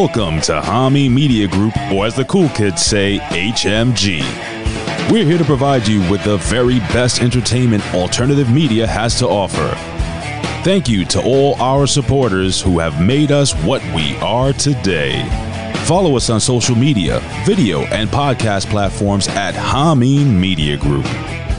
Welcome to Hami Media Group, or as the cool kids say, HMG. We're here to provide you with the very best entertainment alternative media has to offer. Thank you to all our supporters who have made us what we are today. Follow us on social media, video, and podcast platforms at Hameen Media Group.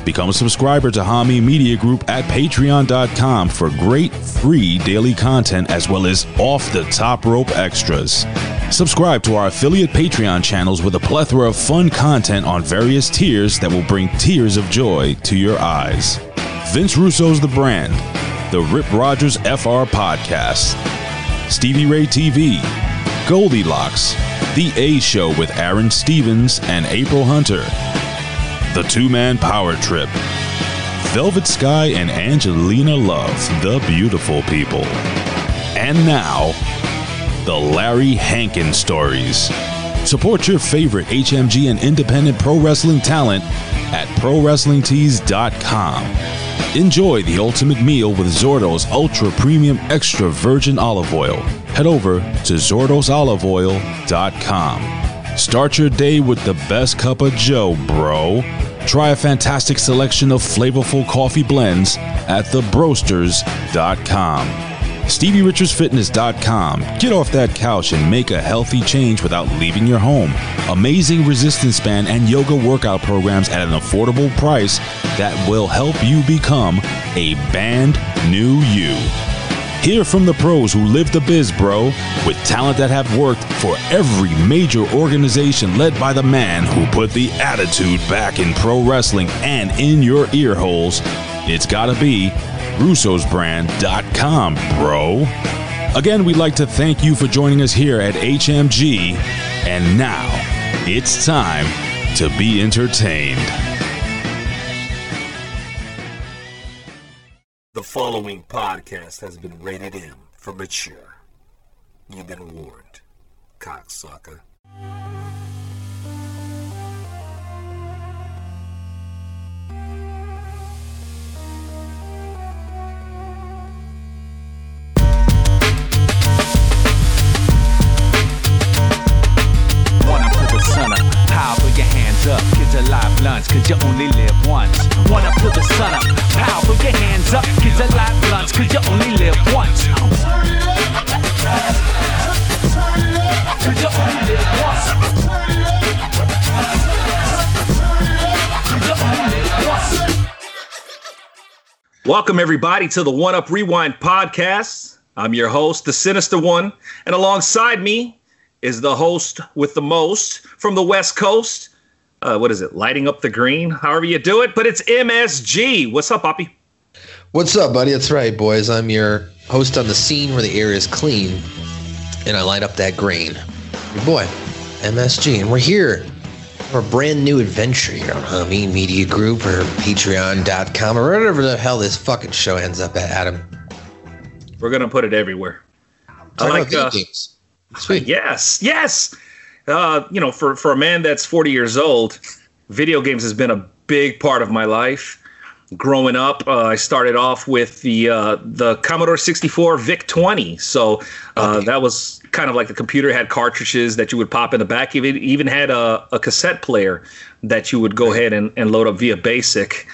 Become a subscriber to Hameen Media Group at patreon.com for great free daily content as well as off the top rope extras. Subscribe to our affiliate Patreon channels with a plethora of fun content on various tiers that will bring tears of joy to your eyes. Vince Russo's The Brand, The Rip Rogers FR Podcast, Stevie Ray TV, Goldilocks, The A Show with Aaron Stevens and April Hunter, The Two Man Power Trip, Velvet Sky and Angelina Love, the beautiful people. And now, the Larry Hankin Stories. Support your favorite HMG and independent pro wrestling talent at ProWrestlingTees.com. Enjoy the ultimate meal with Zordo's Ultra Premium Extra Virgin Olive Oil. Head over to ZordosOliveOil.com. Start your day with the best cup of Joe, bro. Try a fantastic selection of flavorful coffee blends at TheBroasters.com. StevieRichardsFitness.com. Get off that couch and make a healthy change without leaving your home. Amazing resistance band and yoga workout programs at an affordable price that will help you become a band new you. Hear from the pros who live the biz, bro, with talent that have worked for every major organization led by the man who put the attitude back in pro wrestling and in your ear holes. It's gotta be russosbrand.com, bro. Again, we'd like to thank you for joining us here at HMG. And now, it's time to be entertained. Following podcast has been rated M for mature. You've been warned, cocksucker. Welcome, everybody, to the One Up Rewind podcast. I'm your host, the Sinister One, and alongside me is the host with the most from the West Coast. Uh, what is it? Lighting up the green, however you do it, but it's MSG. What's up, Poppy? What's up, buddy? That's right, boys. I'm your host on the scene where the air is clean, and I light up that green. Your boy, MSG, and we're here for a brand new adventure here on Hameen Media Group or Patreon.com or whatever the hell this fucking show ends up at, Adam. We're gonna put it everywhere. I Talk like. Uh, games. Sweet. yes, yes. Uh, you know, for for a man that's 40 years old, video games has been a big part of my life. Growing up, uh, I started off with the uh, the Commodore 64 VIC 20. So uh, Okay. that was kind of like the computer had cartridges that you would pop in the back. It even had a, a cassette player that you would go ahead and, and load up via BASIC.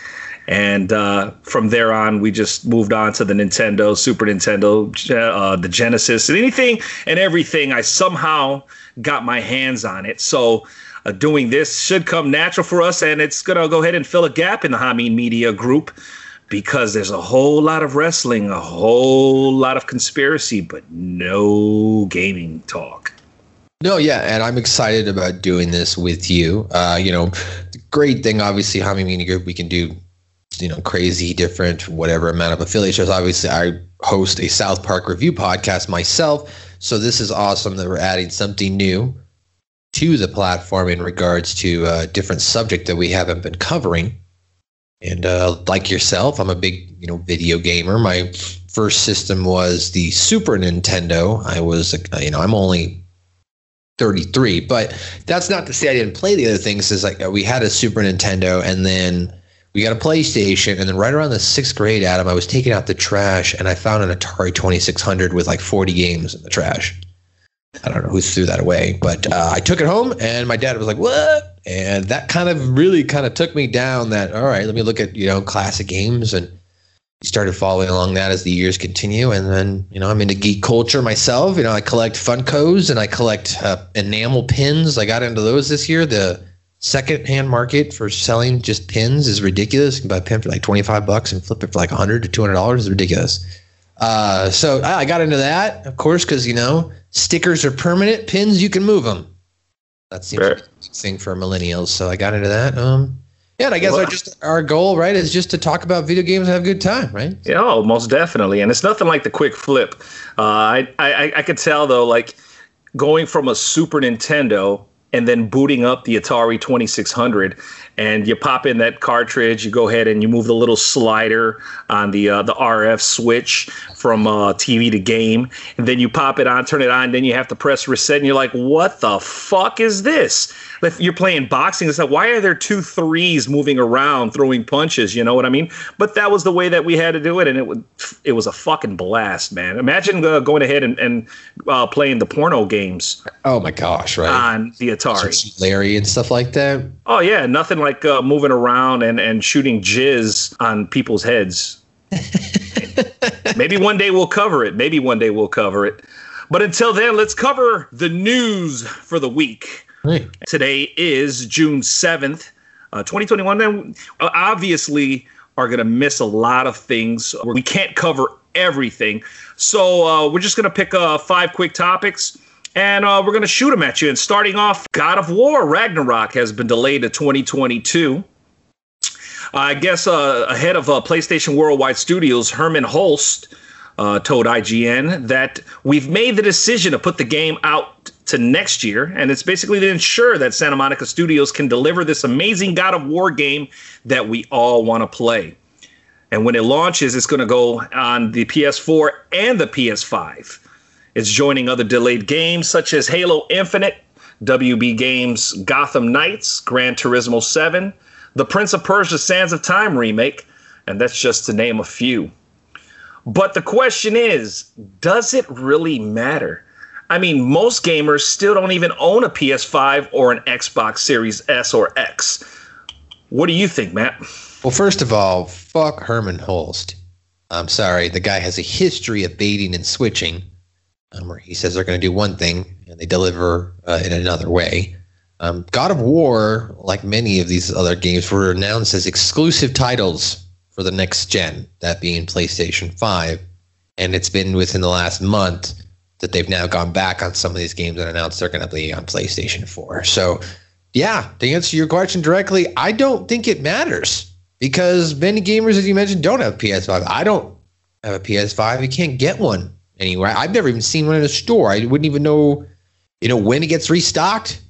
And uh, from there on, we just moved on to the Nintendo, Super Nintendo, uh, the Genesis, and anything and everything. I somehow got my hands on it. So uh, doing this should come natural for us, and it's going to go ahead and fill a gap in the Hameen Media Group because there's a whole lot of wrestling, a whole lot of conspiracy, but no gaming talk. No, yeah, and I'm excited about doing this with you. Uh, you know, great thing, obviously, Hami Media Group, we can do, you know, crazy, different, whatever amount of affiliate shows. Obviously, I host a South Park review podcast myself, so this is awesome that we're adding something new to the platform in regards to a different subject that we haven't been covering. And uh, like yourself, I'm a big, you know, video gamer. My first system was the Super Nintendo. I was, uh, you know, I'm only 33. But that's not to say I didn't play the other things. Is like uh, we had a Super Nintendo and then we got a PlayStation. And then right around the sixth grade, Adam, I was taking out the trash and I found an Atari 2600 with like 40 games in the trash. I don't know who threw that away, but uh, I took it home, and my dad was like, "What?" And that kind of really kind of took me down. That all right, let me look at you know classic games, and started following along that as the years continue. And then you know I'm into geek culture myself. You know I collect Funkos and I collect uh, enamel pins. I got into those this year. The second-hand market for selling just pins is ridiculous. You can buy a pin for like 25 bucks and flip it for like 100 to 200 dollars. Is ridiculous. Uh, so I, I got into that, of course, because you know stickers are permanent. Pins you can move them. That seems Sure. like a thing for millennials. So I got into that. Um, yeah, and I guess Well- I just our goal, right, is just to talk about video games and have a good time, right? Yeah, oh, most definitely. And it's nothing like the quick flip. Uh, I, I I could tell though, like going from a Super Nintendo and then booting up the Atari 2600, and you pop in that cartridge, you go ahead and you move the little slider on the uh, the RF switch from uh, TV to game, and then you pop it on, turn it on, then you have to press reset, and you're like, what the fuck is this? If you're playing boxing, it's like, why are there two threes moving around throwing punches? You know what I mean? But that was the way that we had to do it, and it was it was a fucking blast, man. Imagine uh, going ahead and, and uh, playing the porno games Oh my gosh, right? on the Atari. Larry and stuff like that. Oh yeah, nothing like uh, moving around and, and shooting jizz on people's heads. Maybe one day we'll cover it. Maybe one day we'll cover it. But until then, let's cover the news for the week. Right. Today is June 7th, uh, 2021. Then uh, obviously are going to miss a lot of things. We can't cover everything. So uh, we're just going to pick uh, five quick topics and uh, we're going to shoot them at you. And starting off, God of War Ragnarok has been delayed to 2022. I guess uh, ahead of uh, PlayStation Worldwide Studios, Hermen Hulst uh, told IGN that we've made the decision to put the game out to next year, and it's basically to ensure that Santa Monica Studios can deliver this amazing God of War game that we all want to play. And when it launches, it's going to go on the PS4 and the PS5. It's joining other delayed games such as Halo Infinite, WB Games Gotham Knights, Gran Turismo 7, the Prince of Persia Sands of Time remake, and that's just to name a few. But the question is, does it really matter? I mean, most gamers still don't even own a PS5 or an Xbox Series S or X. What do you think, Matt? Well, first of all, fuck Hermen Hulst. I'm sorry, the guy has a history of baiting and switching. Um, where he says they're going to do one thing and they deliver uh, in another way. Um, God of War, like many of these other games, were announced as exclusive titles for the next gen, that being PlayStation 5. And it's been within the last month that they've now gone back on some of these games and announced they're going to be on PlayStation 4. So, yeah, to answer your question directly, I don't think it matters because many gamers, as you mentioned, don't have PS5. I don't have a PS5. You can't get one anywhere. I've never even seen one in a store. I wouldn't even know, you know, when it gets restocked.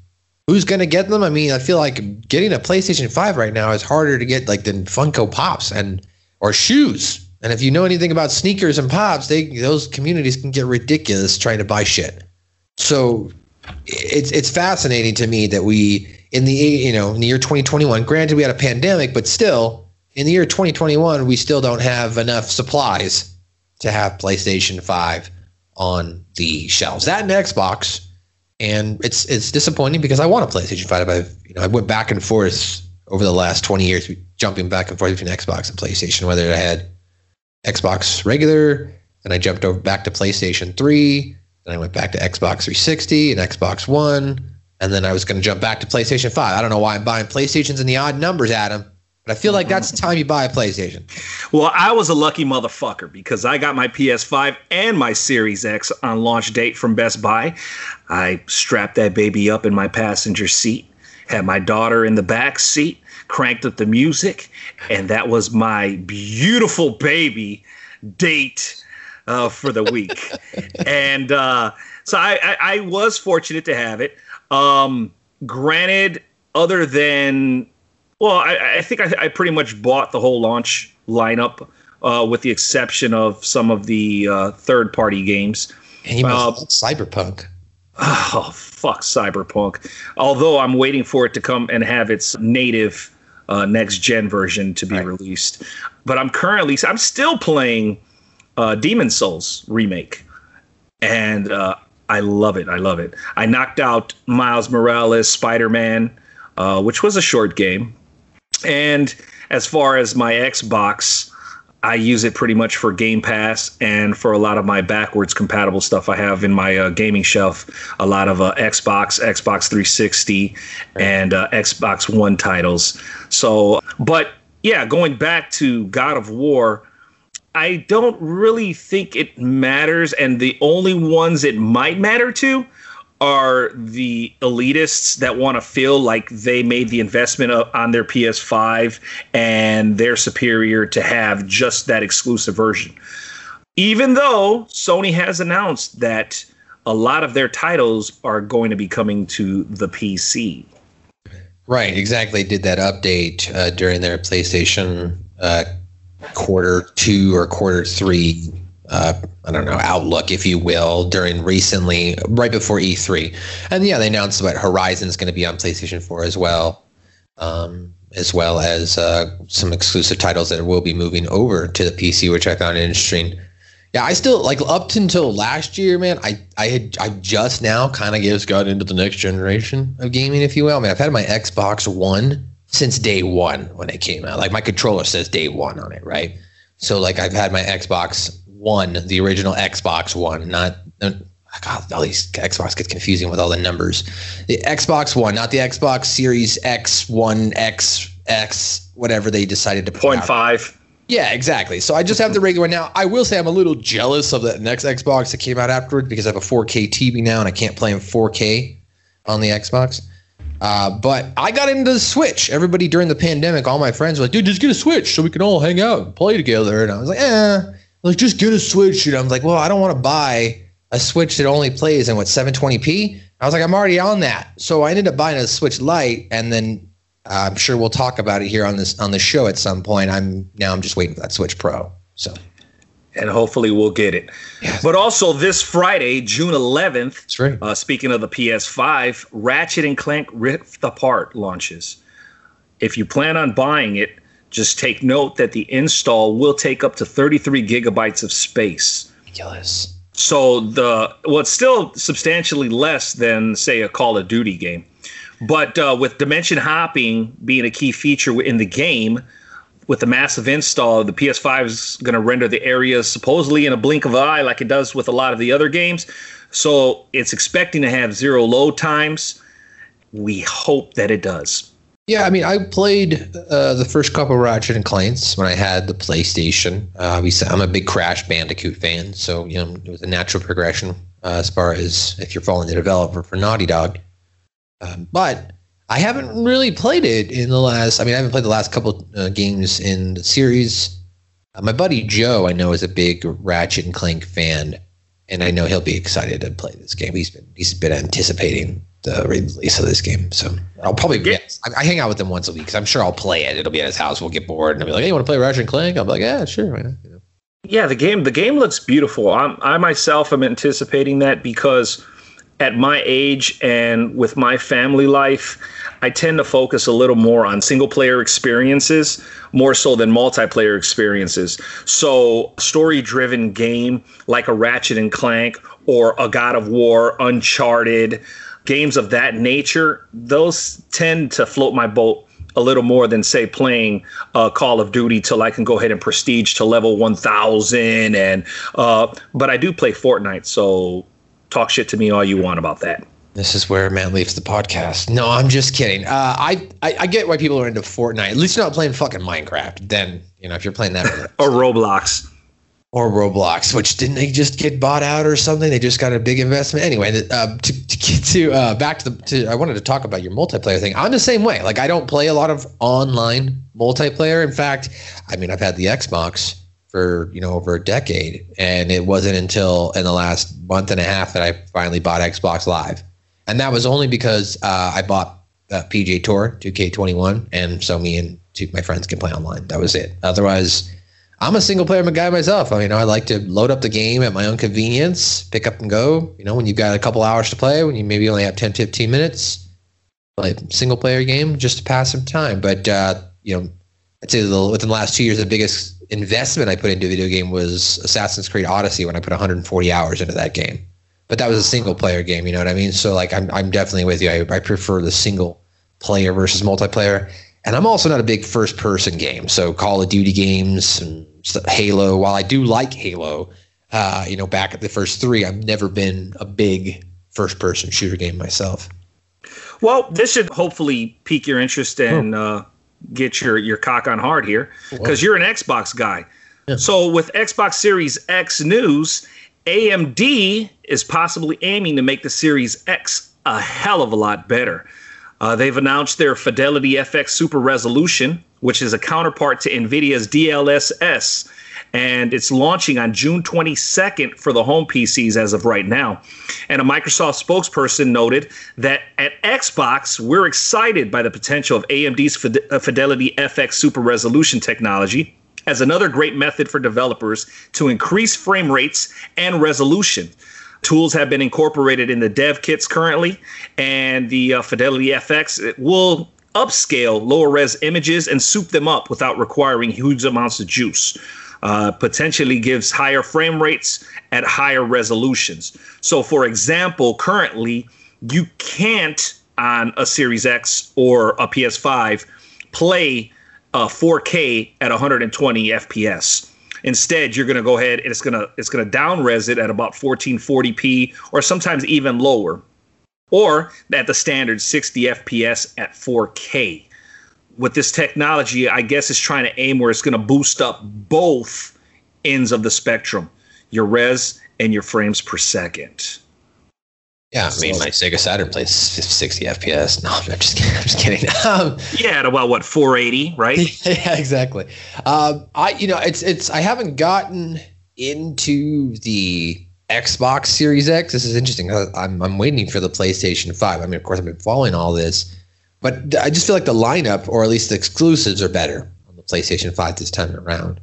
Who's to get them? I mean, I feel like getting a PlayStation 5 right now is harder to get like than Funko Pops and or shoes. And if you know anything about sneakers and pops, they those communities can get ridiculous trying to buy shit. So it's it's fascinating to me that we in the you know in the year 2021 granted we had a pandemic but still in the year 2021 we still don't have enough supplies to have PlayStation 5 on the shelves. That and Xbox. And it's it's disappointing because I want a PlayStation 5 I've you know I went back and forth over the last 20 years jumping back and forth between Xbox and PlayStation whether I had Xbox regular then I jumped over back to PlayStation 3 then I went back to Xbox 360 and Xbox One, and then I was going to jump back to PlayStation 5. I don't know why I'm buying PlayStations in the odd numbers, Adam, but I feel like that's the time you buy a PlayStation. Well, I was a lucky motherfucker because I got my PS5 and my Series X on launch date from Best Buy. I strapped that baby up in my passenger seat, had my daughter in the back seat, cranked up the music, and that was my beautiful baby date uh, for the week. and uh, so I, I, I was fortunate to have it. Um, granted, other than well, I, I think I, I pretty much bought the whole launch lineup, uh, with the exception of some of the uh, third-party games. And you must Uh, Cyberpunk. Oh fuck, Cyberpunk! Although I'm waiting for it to come and have its native uh, next-gen version to be Right. released, but I'm currently I'm still playing uh, Demon Souls remake, and uh, I love it. I love it. I knocked out Miles Morales, Spider Man, uh, which was a short game. And as far as my Xbox, I use it pretty much for Game Pass and for a lot of my backwards compatible stuff I have in my uh, gaming shelf. A lot of uh, Xbox, Xbox 360, and uh, Xbox One titles. So, but yeah, going back to God of War, I don't really think it matters. And the only ones it might matter to are the elitists that want to feel like they made the investment on their PS5 and they're superior to have just that exclusive version. Even though Sony has announced that a lot of their titles are going to be coming to the PC. Right, exactly. Did that update uh, during their PlayStation uh, quarter two or quarter three uh, I don't know, outlook, if you will, during recently, right before E3. And yeah, they announced that Horizon is going to be on PlayStation 4 as well, um, as well as uh, some exclusive titles that will be moving over to the PC, which I found interesting. Yeah, I still like up until last year, man. I I had I just now kind of just got into the next generation of gaming, if you will. I mean, I've had my Xbox One since day one when it came out. Like my controller says day one on it, right? So like I've had my Xbox one, the original Xbox One, not. God, all these Xbox gets confusing with all the numbers. The Xbox One, not the Xbox Series X, One X, X, whatever they decided to put Point out. five. Yeah, exactly. So I just have the regular one now. I will say I'm a little jealous of the next Xbox that came out afterwards because I have a 4K TV now and I can't play in 4K on the Xbox. Uh, but I got into the Switch. Everybody during the pandemic, all my friends were like, dude, just get a Switch so we can all hang out and play together. And I was like, eh, like just get a Switch. And I was like, well, I don't want to buy a Switch that only plays in what 720p. I was like, I'm already on that. So I ended up buying a Switch Lite, and then uh, I'm sure we'll talk about it here on this on the show at some point. I'm now I'm just waiting for that Switch Pro. So and hopefully we'll get it. Yes. But also this Friday, June 11th, right. uh, speaking of the PS5, Ratchet and Clank Rift Apart launches. If you plan on buying it, just take note that the install will take up to 33 gigabytes of space. Ridiculous. So the well, it's still substantially less than say a Call of Duty game, but uh, with dimension hopping being a key feature in the game, with the massive install, the PS5 is going to render the areas supposedly in a blink of an eye, like it does with a lot of the other games. So it's expecting to have zero load times. We hope that it does. Yeah, I mean, I played uh, the first couple Ratchet and Clanks when I had the PlayStation. Uh, obviously, I'm a big Crash Bandicoot fan, so you know it was a natural progression uh, as far as if you're following the developer for Naughty Dog. Um, but I haven't really played it in the last. I mean, I haven't played the last couple uh, games in the series. Uh, my buddy Joe, I know, is a big Ratchet and Clank fan, and I know he'll be excited to play this game. He's been he's been anticipating the release of this game. So I'll probably yeah. yes, I, I, hang out with him once a week. I'm sure I'll play it. It'll be at his house. We'll get bored, and I'll be like, "Hey, you want to play Ratchet and Clank?" I'll be like, "Yeah, sure." You know? Yeah, the game the game looks beautiful. I'm, I myself am anticipating that because at my age and with my family life, I tend to focus a little more on single player experiences more so than multiplayer experiences. So, story driven game like a Ratchet and Clank or a God of War, Uncharted, games of that nature, those tend to float my boat a little more than say playing uh, Call of Duty till I can go ahead and prestige to level 1000 and uh, but I do play Fortnite so talk shit to me all you want about that. This is where man leaves the podcast. No, I'm just kidding. Uh, I, I, I get why people are into Fortnite. At least you're not playing fucking Minecraft. Then you know if you're playing that or Roblox or Roblox, which didn't they just get bought out or something? They just got a big investment. Anyway, uh, to, to get to uh, back to the, to, I wanted to talk about your multiplayer thing. I'm the same way. Like I don't play a lot of online multiplayer. In fact, I mean I've had the Xbox for you know over a decade, and it wasn't until in the last month and a half that I finally bought Xbox Live, and that was only because uh, I bought uh, PGA Tour 2K21, and so me and two, my friends can play online. That was it. Otherwise I'm a single player guy myself. I mean, I like to load up the game at my own convenience, pick up and go. You know, when you've got a couple hours to play, when you maybe only have 10, 15 minutes, play a single player game just to pass some time. But, uh, you know, I'd say the, within the last two years, the biggest investment I put into a video game was Assassin's Creed Odyssey when I put 140 hours into that game. But that was a single player game. You know what I mean? So like, I'm I'm definitely with you. I, I prefer the single player versus multiplayer. And I'm also not a big first person game. So Call of Duty games and Halo, while I do like Halo, uh, you know, back at the first three, I've never been a big first person shooter game myself. Well, this should hopefully pique your interest and uh, get your, your cock on hard here because you're an Xbox guy. Yeah. So, with Xbox Series X news, AMD is possibly aiming to make the Series X a hell of a lot better. Uh, they've announced their Fidelity FX Super Resolution, which is a counterpart to NVIDIA's DLSS, and it's launching on June 22nd for the home PCs as of right now. And a Microsoft spokesperson noted that at Xbox, we're excited by the potential of AMD's uh, Fidelity FX Super Resolution technology as another great method for developers to increase frame rates and resolution. Tools have been incorporated in the dev kits currently, and the uh, Fidelity FX will upscale lower res images and soup them up without requiring huge amounts of juice. Uh, potentially gives higher frame rates at higher resolutions. So, for example, currently you can't on a Series X or a PS5 play uh, 4K at 120 FPS. Instead, you're going to go ahead and it's going to it's going to down res it at about 1440p or sometimes even lower, or at the standard 60 FPS at 4K. With this technology, I guess it's trying to aim where it's going to boost up both ends of the spectrum, your res and your frames per second. Yeah, I mean, my Sega Saturn plays 60 FPS. No, I'm just kidding. I'm just kidding. Um, yeah, at about what 480, right? Yeah, exactly. Um, I, you know, it's it's. I haven't gotten into the Xbox Series X. This is interesting. I'm I'm waiting for the PlayStation Five. I mean, of course, I've been following all this, but I just feel like the lineup, or at least the exclusives, are better on the PlayStation Five this time around.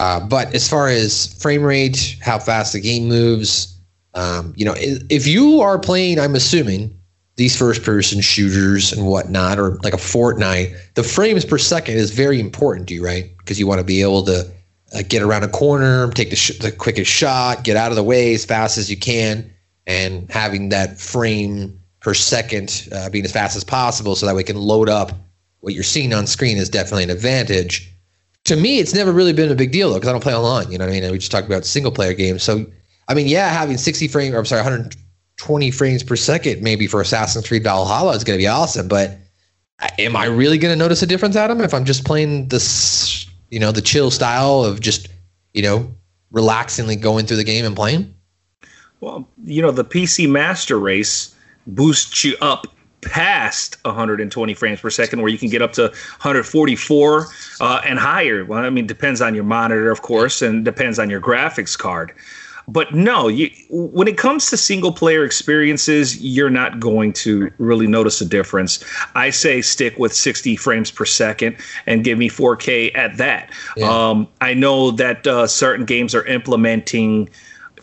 Uh, but as far as frame rate, how fast the game moves um, you know, if you are playing, I'm assuming these first person shooters and whatnot, or like a Fortnite, the frames per second is very important to you, right? Because you want to be able to uh, get around a corner, take the, sh- the quickest shot, get out of the way as fast as you can, and having that frame per second uh, being as fast as possible so that we can load up what you're seeing on screen is definitely an advantage. To me, it's never really been a big deal though, because I don't play online. You know what I mean? We just talked about single player games. So I mean, yeah, having 60 frames, or I'm sorry, 120 frames per second, maybe for Assassin's Creed Valhalla is going to be awesome. But am I really going to notice a difference, Adam, if I'm just playing this, you know, the chill style of just, you know, relaxingly going through the game and playing? Well, you know, the PC Master Race boosts you up past 120 frames per second, where you can get up to 144 uh, and higher. Well, I mean, depends on your monitor, of course, and depends on your graphics card. But no, you, when it comes to single player experiences, you're not going to really notice a difference. I say stick with 60 frames per second and give me 4K at that. Yeah. Um, I know that uh, certain games are implementing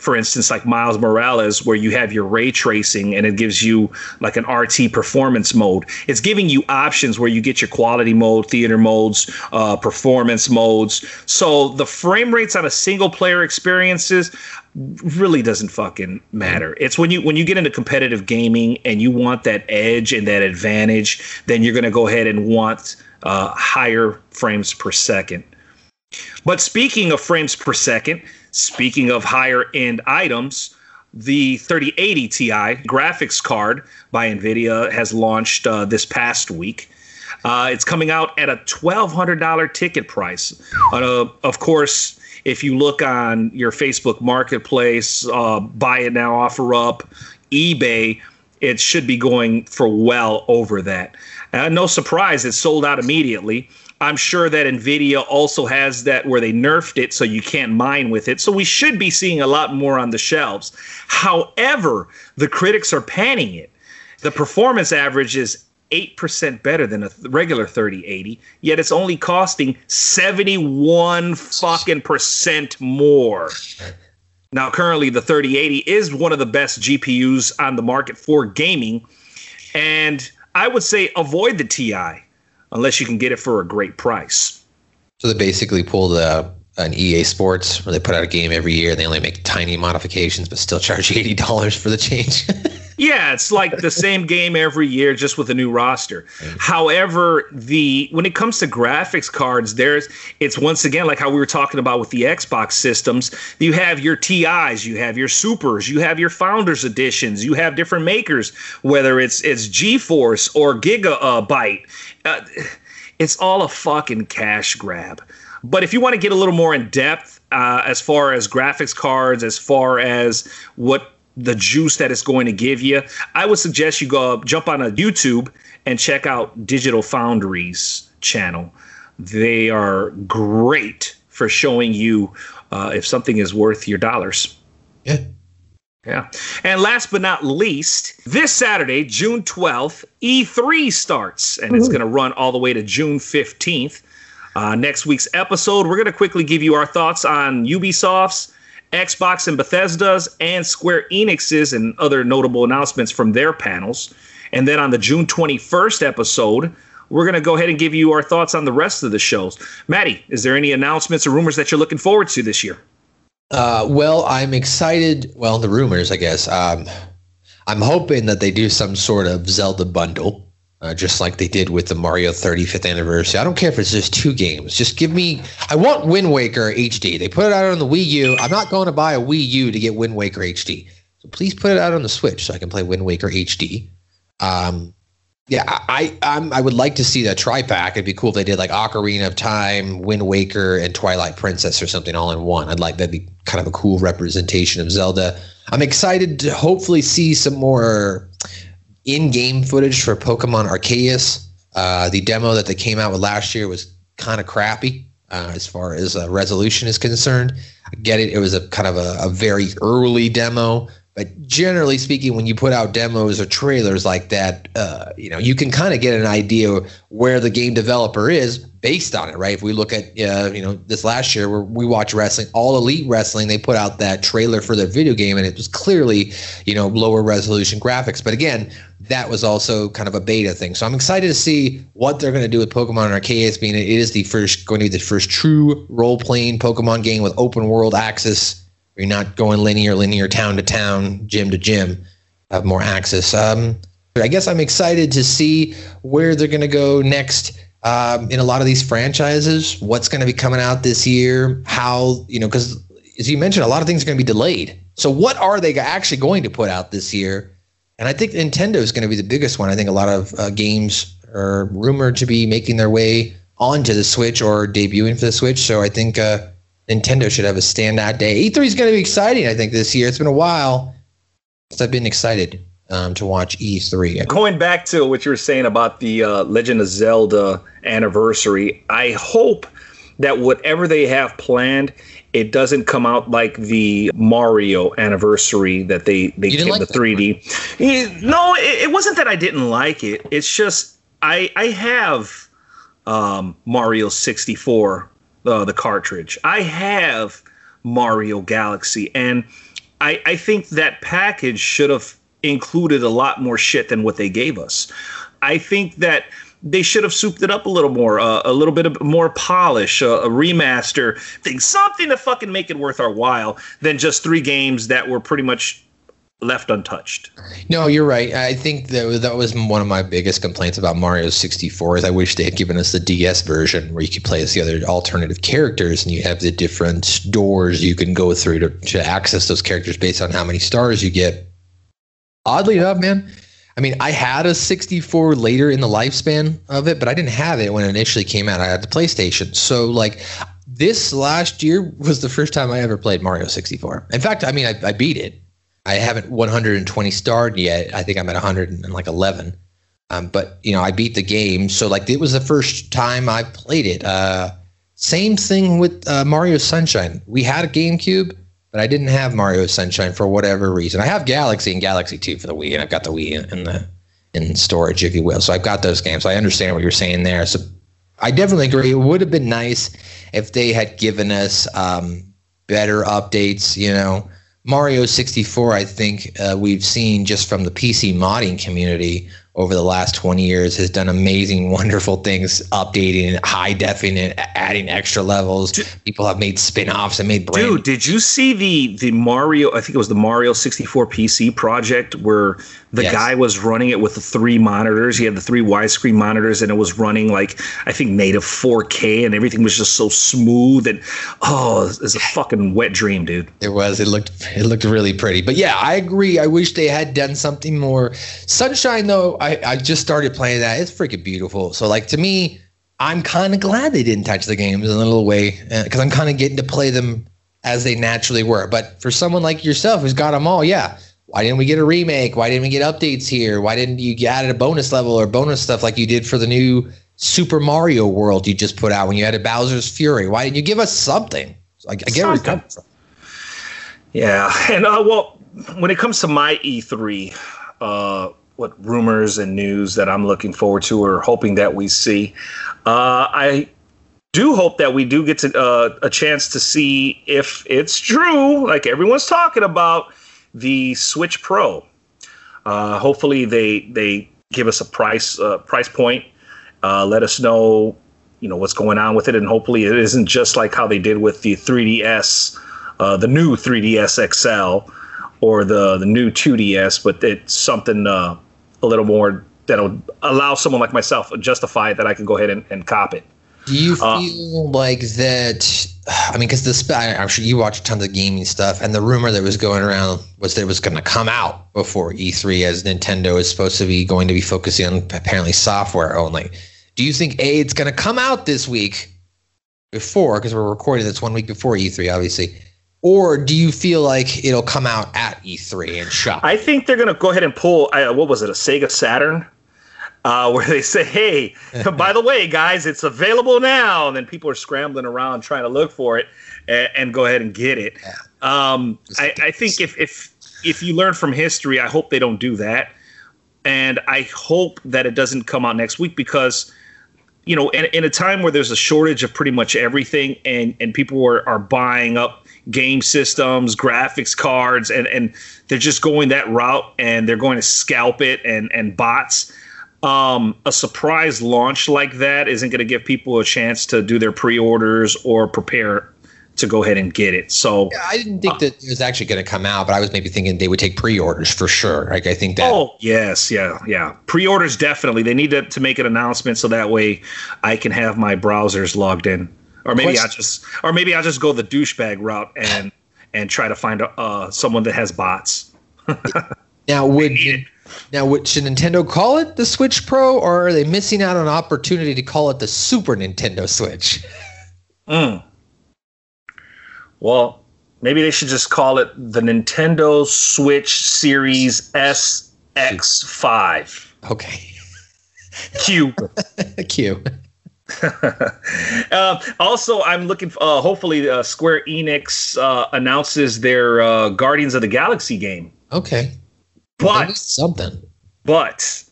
for instance, like Miles Morales, where you have your ray tracing and it gives you like an RT performance mode. It's giving you options where you get your quality mode, theater modes, uh, performance modes. So the frame rates on a single player experiences really doesn't fucking matter. It's when you when you get into competitive gaming and you want that edge and that advantage, then you're going to go ahead and want uh, higher frames per second. But speaking of frames per second, speaking of higher end items, the 3080 Ti graphics card by NVIDIA has launched uh, this past week. Uh, it's coming out at a $1,200 ticket price. Uh, of course, if you look on your Facebook Marketplace, uh, buy it now, offer up, eBay, it should be going for well over that. Uh, no surprise, it sold out immediately. I'm sure that Nvidia also has that where they nerfed it so you can't mine with it. So we should be seeing a lot more on the shelves. However, the critics are panning it. The performance average is 8% better than a regular 3080, yet it's only costing 71 fucking percent more. Now, currently, the 3080 is one of the best GPUs on the market for gaming. And I would say avoid the TI unless you can get it for a great price. So they basically pulled a an EA Sports where they put out a game every year. And they only make tiny modifications, but still charge eighty dollars for the change. Yeah, it's like the same game every year, just with a new roster. However, the when it comes to graphics cards, there's it's once again like how we were talking about with the Xbox systems. You have your TIs, you have your Supers, you have your Founders editions, you have different makers, whether it's it's GeForce or Gigabyte. Uh, it's all a fucking cash grab. But if you want to get a little more in depth uh, as far as graphics cards, as far as what the juice that it's going to give you, I would suggest you go jump on a YouTube and check out Digital Foundry's channel. They are great for showing you uh, if something is worth your dollars. yeah. Yeah. And last but not least, this Saturday, June 12th, E3 starts, and it's going to run all the way to June 15th. Uh, next week's episode, we're going to quickly give you our thoughts on Ubisoft's, Xbox and Bethesda's, and Square Enix's, and other notable announcements from their panels. And then on the June 21st episode, we're going to go ahead and give you our thoughts on the rest of the shows. Maddie, is there any announcements or rumors that you're looking forward to this year? Uh, well, I'm excited. Well, the rumors, I guess. Um, I'm hoping that they do some sort of Zelda bundle, uh, just like they did with the Mario 35th anniversary. I don't care if it's just two games. Just give me. I want Wind Waker HD. They put it out on the Wii U. I'm not going to buy a Wii U to get Wind Waker HD. So please put it out on the Switch so I can play Wind Waker HD. Um, yeah, I I'm, I would like to see that tri pack. It'd be cool if they did like Ocarina of Time, Wind Waker, and Twilight Princess or something all in one. I'd like that'd be kind of a cool representation of Zelda. I'm excited to hopefully see some more in-game footage for Pokemon Arceus. Uh, the demo that they came out with last year was kind of crappy uh, as far as uh, resolution is concerned. I get it; it was a kind of a, a very early demo, but generally speaking, when you put out demos or trailers like that, uh, you know, you can kind of get an idea where the game developer is based on it, right? If we look at, uh, you know, this last year where we watched wrestling, All Elite Wrestling, they put out that trailer for their video game, and it was clearly, you know, lower resolution graphics. But again, that was also kind of a beta thing. So I'm excited to see what they're going to do with Pokemon Arceus, being it is the first going to be the first true role playing Pokemon game with open world access you're not going linear, linear town to town, gym to gym. Have more access. Um, I guess I'm excited to see where they're going to go next um, in a lot of these franchises. What's going to be coming out this year? How you know? Because as you mentioned, a lot of things are going to be delayed. So what are they actually going to put out this year? And I think Nintendo is going to be the biggest one. I think a lot of uh, games are rumored to be making their way onto the Switch or debuting for the Switch. So I think. Uh, Nintendo should have a standout day. E3 is going to be exciting, I think, this year. It's been a while since I've been excited um, to watch E3. Going back to what you were saying about the uh, Legend of Zelda anniversary, I hope that whatever they have planned, it doesn't come out like the Mario anniversary that they they came like the 3D. Eh, No, it, it wasn't that I didn't like it. It's just I I have um, Mario 64 uh, the cartridge. I have Mario Galaxy, and I, I think that package should have included a lot more shit than what they gave us. I think that they should have souped it up a little more, uh, a little bit of more polish, uh, a remaster thing, something to fucking make it worth our while than just three games that were pretty much left untouched. No, you're right. I think that that was one of my biggest complaints about Mario 64 is I wish they had given us the DS version where you could play as the other alternative characters and you have the different doors you can go through to, to access those characters based on how many stars you get. Oddly enough, man, I mean, I had a 64 later in the lifespan of it, but I didn't have it when it initially came out. I had the PlayStation. So, like, this last year was the first time I ever played Mario 64. In fact, I mean, I, I beat it. I haven't 120 starred yet. I think I'm at 111. Um, but you know, I beat the game, so like it was the first time I played it. Uh, same thing with uh, Mario Sunshine. We had a GameCube, but I didn't have Mario Sunshine for whatever reason. I have Galaxy and Galaxy Two for the Wii, and I've got the Wii in the in storage, if you will. So I've got those games. So I understand what you're saying there. So I definitely agree. It would have been nice if they had given us um, better updates. You know, Mario 64, I think uh, we've seen just from the PC modding community over the last 20 years has done amazing, wonderful things, updating, high defing, and adding extra levels. People have made spin-offs and made brand. Dude, did you see the the Mario? I think it was the Mario 64 PC project where the Yes. guy was running it with the three monitors. He had the three widescreen monitors, and it was running like I think native 4K, and everything was just so smooth. And oh, it's a fucking wet dream, dude. It was. It looked. It looked really pretty. But yeah, I agree. I wish they had done something more. Sunshine, though, I, I just started playing that. It's freaking beautiful. So like to me, I'm kind of glad they didn't touch the games in a little way uh, because I'm kind of getting to play them as they naturally were. But for someone like yourself who's got them all, yeah. Why didn't we get a remake? Why didn't we get updates here? Why didn't you added a bonus level or bonus stuff like you did for the new Super Mario World you just put out when you added Bowser's Fury? Why didn't you give us something? I, I get where coming from. Yeah, and uh, well, when it comes to my E3, uh, what rumors and news that I'm looking forward to or hoping that we see, uh, I do hope that we do get to uh, a chance to see if it's true, like everyone's talking about, the Switch Pro. Uh, hopefully, they they give us a price uh, price point. Uh, let us know, you know, what's going on with it, and hopefully, it isn't just like how they did with the 3DS, uh, the new 3DS XL, or the the new 2DS, but it's something uh, a little more that'll allow someone like myself justify that I can go ahead and, and cop it. Do you Uh, feel like that? I mean, because the I- I'm sure you watch tons of gaming stuff, and the rumor that was going around was that it was going to come out before E3, as Nintendo is supposed to be going to be focusing on apparently software only. Do you think a it's going to come out this week before? Because we're recording this one week before E3, obviously. Or do you feel like it'll come out at E3 and shop? I think they're gonna go ahead and pull. Uh, what was it? A Sega Saturn, uh, where they say, "Hey, by the way, guys, it's available now," and then people are scrambling around trying to look for it and, and go ahead and get it. Um, I, I think if if if you learn from history, I hope they don't do that, and I hope that it doesn't come out next week because you know, in, in a time where there's a shortage of pretty much everything, and and people are, are buying up game systems, graphics cards, and and they're just going that route, and they're going to scalp it and and bots. Um, a surprise launch like that isn't going to give people a chance to do their pre-orders or prepare to go ahead and get it. So. I didn't think that it was actually going to come out, but I was maybe thinking they would take pre-orders for sure. Like I think that. Oh yes, yeah, yeah. Pre-orders definitely. They need to, to make an announcement so that way I can have my browsers logged in, or maybe I just, or maybe I'll just go the douchebag route and and try to find a, uh, someone that has bots. Now would now would, should Nintendo call it the Switch Pro, or are they missing out on an opportunity to call it the Super Nintendo Switch? Mm. Well, maybe they should just call it the Nintendo Switch Series SX5 Okay, Q. Q. uh, also, I'm looking. Uh, hopefully, uh, Square Enix uh, announces their uh, Guardians of the Galaxy game. Okay, But something. but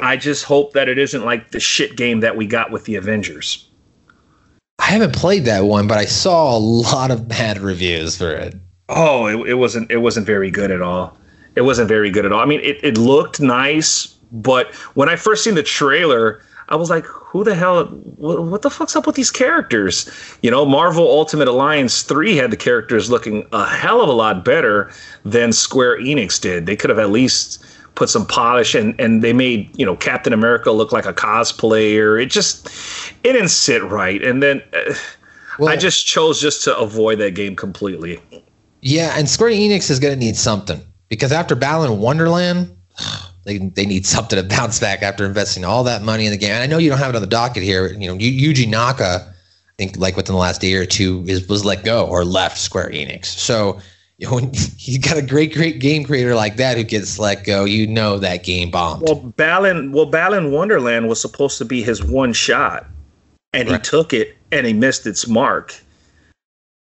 I just hope that it isn't like the shit game that we got with the Avengers. I haven't played that one, but I saw a lot of bad reviews for it. Oh, it, it wasn't. It wasn't very good at all. It wasn't very good at all. I mean, it, it looked nice, but when I first seen the trailer, I was like, "Who the hell? What, what the fuck's up with these characters?" You know, Marvel Ultimate Alliance three had the characters looking a hell of a lot better than Square Enix did. They could have at least put some polish and and they made you know Captain America look like a cosplayer. It just it didn't sit right, and then. Uh, Well, I just chose just to avoid that game completely. yeah, and Square Enix is going to need something because after Balan Wonderland, they they need something to bounce back after investing all that money in the game. And I know you don't have it on the docket here. You know, Yu- Yuji Naka, I think like within the last day or two, is was let go or left Square Enix. So. You know, when you got a great, great game creator like that who gets let go, you know that game bombed. Well, Balan, well, Balan Wonderland was supposed to be his one shot, and Right. he took it and he missed its mark.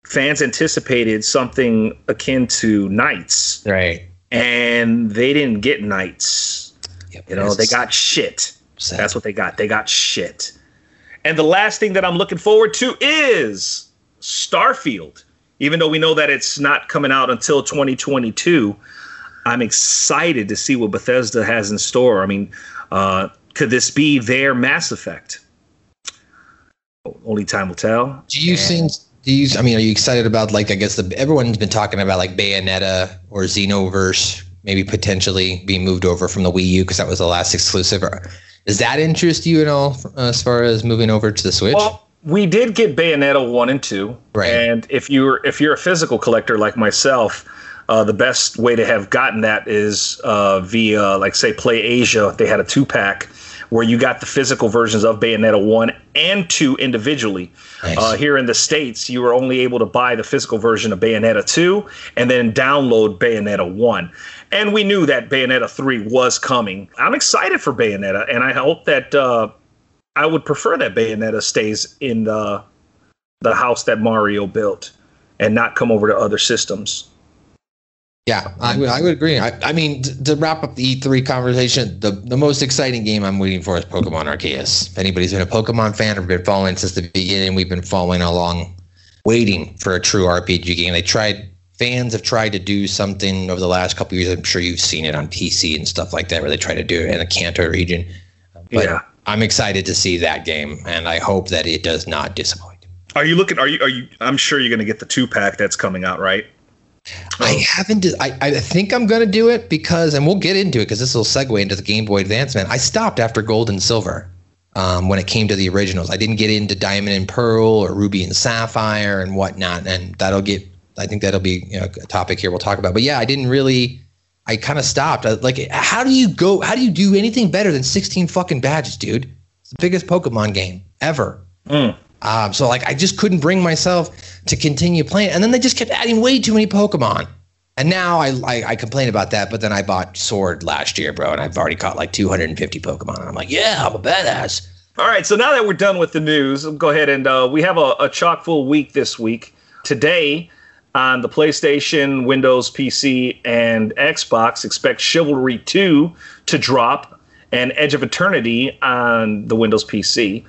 Fans anticipated something akin to Nights, right. And they didn't get Nights. Yep. You know, they got shit. Sad. That's what they got. They got shit. And the last thing that I'm looking forward to is Starfield. Even though we know that it's not coming out until 2022, I'm excited to see what Bethesda has in store. I mean, uh, could this be their Mass Effect? Only time will tell. Do you think? Do you? I mean, are you excited about like I guess the everyone's been talking about like Bayonetta or Xenoverse maybe potentially being moved over from the Wii U because that was the last exclusive. Does that interest you at all as far as moving over to the Switch? Well, we did get Bayonetta one and two, Right. And if you're if you're a physical collector like myself, uh, the best way to have gotten that is uh, via like say Play Asia. They had a two pack where you got the physical versions of Bayonetta one and two individually. Nice. Uh, here in the states, you were only able to buy the physical version of Bayonetta two and then download Bayonetta one. And we knew that Bayonetta three was coming. I'm excited for Bayonetta, and I hope that. Uh, I would prefer that Bayonetta stays in the the house that Mario built and not come over to other systems. Yeah, I would, I would agree. I, I mean, t- to wrap up the E3 conversation, the, the most exciting game I'm waiting for is Pokemon Arceus. If anybody's been a Pokemon fan or been following since the beginning, we've been following along, waiting for a true RPG game. They tried, fans have tried to do something over the last couple years. I'm sure you've seen it on PC and stuff like that, where they try to do it in the Kanto region. But Yeah. I'm excited to see that game, and I hope that it does not disappoint. Are you looking? Are you? Are you? I'm sure you're going to get the two pack that's coming out, right? I haven't. I, I think I'm going to do it because, and we'll get into it because this will segue into the Game Boy Advance. Man, I stopped after Gold and Silver um, when it came to the originals. I didn't get into Diamond and Pearl or Ruby and Sapphire and whatnot, and that'll get. I think that'll be you know, a topic here we'll talk about. But yeah, I didn't really. I kind of stopped. I, like, how do you go? How do you do anything better than 16 fucking badges, dude? It's the biggest Pokemon game ever. Um, so like I just couldn't bring myself to continue playing, and then they just kept adding way too many Pokemon. And now I, I I complain about that, but then I bought Sword last year, bro, and I've already caught like 250 Pokemon, and I'm like, yeah, I'm a badass. All right. So now that we're done with the news, go ahead and uh, we have a, a chock full week this week. Today on the PlayStation, Windows, PC, and Xbox, expect Chivalry 2 to drop and Edge of Eternity on the Windows PC.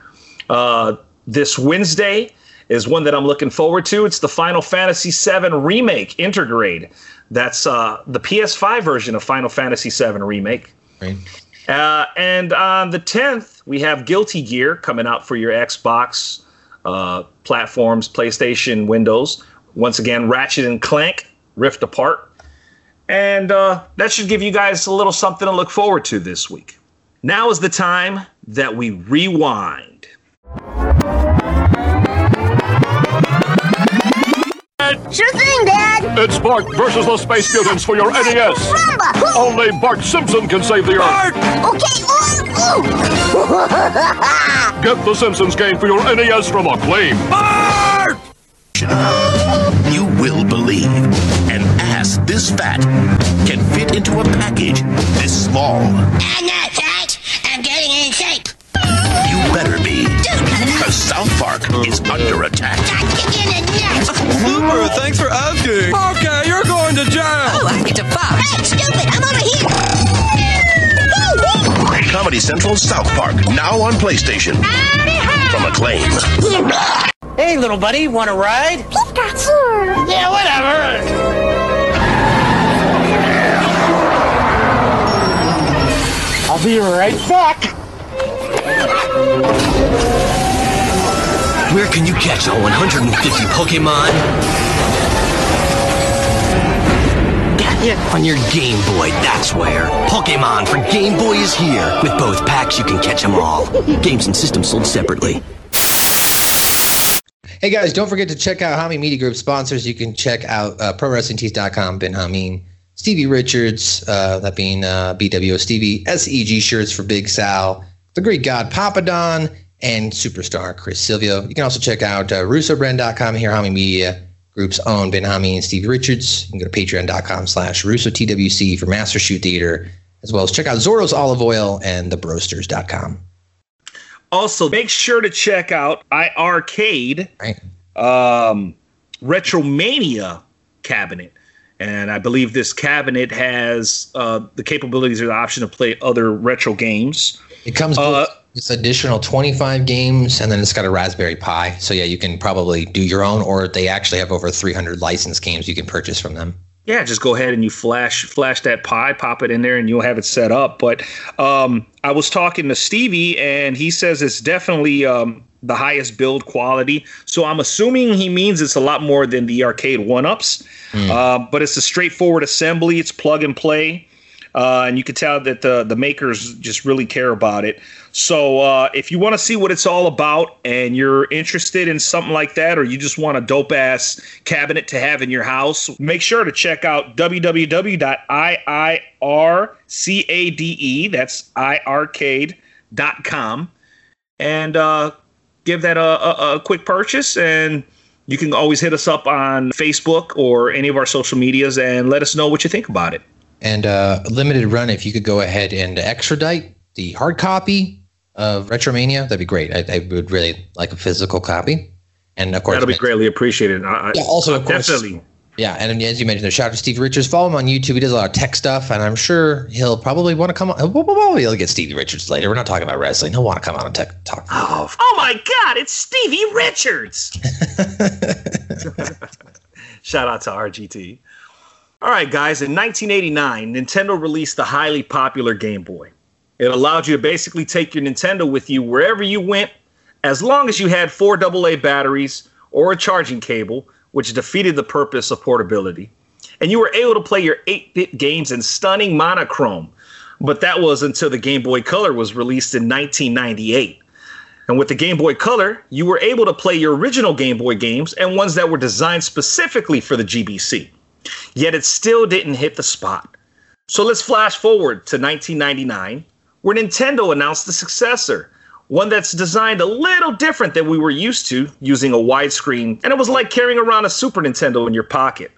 Uh, this Wednesday is one that I'm looking forward to. It's the Final Fantasy VII Remake Intergrade. That's uh, the PS5 version of Final Fantasy VII Remake. Right? Uh, and on the 10th, we have Guilty Gear coming out for your Xbox uh, platforms, PlayStation, Windows. Once again, Ratchet and Clank, Rift Apart. And uh, that should give you guys a little something to look forward to this week. Now is the time that we rewind. Sure thing, Dad. It's Bart versus the Space Mutants for your NES. Rumba. Only Bart Simpson can save the Earth. Bart. Okay. Ooh, ooh. Get the Simpsons game for your NES from Acclaim. Bart! You will believe an ass this fat can fit into a package this small. I'm not fat. I'm getting in shape. You better be. Because South Park is under attack. Not kick you in the nuts. Super, thanks for asking. Okay, you're going to jail. Oh, I get to box. Hey, stupid. I'm over here. Woo, woo. Comedy Central's South Park, now on PlayStation. From Acclaim. Hey, little buddy, want to ride? Pikachu. Yeah, whatever. I'll be right back. Where can you catch all 150 Pokemon? Yeah, On your Game Boy, that's where. Pokemon for Game Boy is here. With both packs, you can catch them all. Games and systems sold separately. Hey guys, don't forget to check out Hami Media Group sponsors. You can check out uh, ProWrestlingTees.com, Ben Hameen, Stevie Richards, uh, that being uh, BWO Stevie, SEG shirts for Big Sal, the Greek God Papadon, and superstar Chris Silvio. You can also check out uh, RussoBrand.com here, Hami Media Group's own Ben Hameen and Steve Richards. You can go to Patreon.com slash RussoTWC for Master Shoot Theater, as well as check out Zorro's Olive Oil and TheBroasters.com. Also, make sure to check out iiRcade Right? um, Retromania cabinet. And I believe this cabinet has uh, the capabilities or the option to play other retro games. It comes Uh, this additional 25 games, and then it's got a Raspberry Pi. So yeah, you can probably do your own, or they actually have over 300 licensed games you can purchase from them. Yeah, just go ahead and you flash flash that pie, pop it in there, and you'll have it set up. But um, I was talking to Stevie, and he says it's definitely um, the highest build quality. So I'm assuming he means it's a lot more than the arcade one ups. Uh, but it's a straightforward assembly. It's plug and play. Uh, and you can tell that the the makers just really care about it. So uh, if you want to see what it's all about, and you're interested in something like that, or you just want a dope ass cabinet to have in your house, make sure to check out www.iircade. That's iircade.com, and uh, give that a, a, a quick purchase and. You can always hit us up on Facebook or any of our social medias and let us know what you think about it. And uh, limited run, if you could go ahead and extradite the hard copy of Retromania, that'd be great. I, I would really like a physical copy. And of course, That'll be greatly appreciated. I, I- Yeah, also, of course- definitely. Yeah, and as you mentioned, a shout out to Stevie Richards. Follow him on YouTube. He does a lot of tech stuff, and I'm sure he'll probably want to come on. He'll probably get Stevie Richards later. We're not talking about wrestling. He'll want to come on and tech talk. Oh, oh my God! It's Stevie Richards. Shout out to RGT. All right, guys. In 1989, Nintendo released the highly popular Game Boy. It allowed you to basically take your Nintendo with you wherever you went, as long as you had four AA batteries or a charging cable, which defeated the purpose of portability. And you were able to play your 8 bit games in stunning monochrome. But that was until the Game Boy Color was released in 1998. And with the Game Boy Color, you were able to play your original Game Boy games and ones that were designed specifically for the GBC. Yet it still didn't hit the spot. So let's flash forward to 1999, where Nintendo announced the successor, one that's designed a little different than we were used to, using a widescreen, and it was like carrying around a Super Nintendo in your pocket.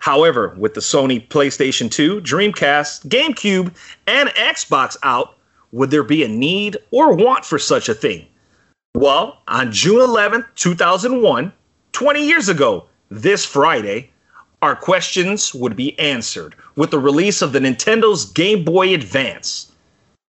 However, with the Sony PlayStation 2, Dreamcast, GameCube, and Xbox out, would there be a need or want for such a thing? Well, on June 11th, 2001, 20 years ago, this Friday, our questions would be answered with the release of the Nintendo's Game Boy Advance.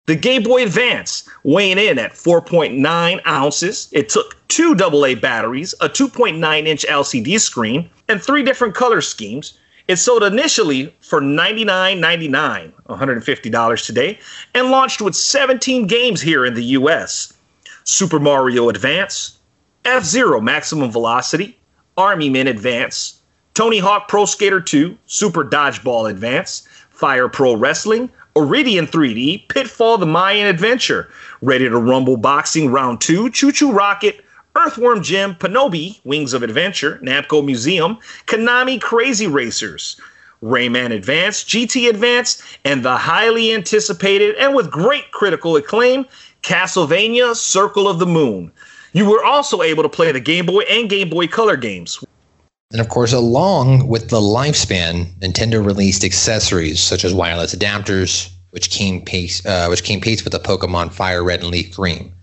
The Game Boy Advance, weighing in at 4.9 ounces, it took two AA batteries, a 2.9 inch LCD screen, and three different color schemes. It sold initially for $99.99, $150 today, and launched with 17 games here in the US. Super Mario Advance, F Zero Maximum Velocity, Army Men Advance, Tony Hawk Pro Skater 2, Super Dodgeball Advance, Fire Pro Wrestling, Iridion 3D, Pitfall the Mayan Adventure, Ready to Rumble Boxing Round 2, ChuChu Rocket, Earthworm Jim, Pinobee, Wings of Adventure, Namco Museum, Konami Crazy Racers, Rayman Advance, GT Advance, and the highly anticipated and with great critical acclaim, Castlevania Circle of the Moon. You were also able to play the Game Boy and Game Boy Color games. And of course, along with the lifespan, Nintendo released accessories such as wireless adapters, which came pace, uh, which came pace with the Pokemon Fire Red and Leaf Green,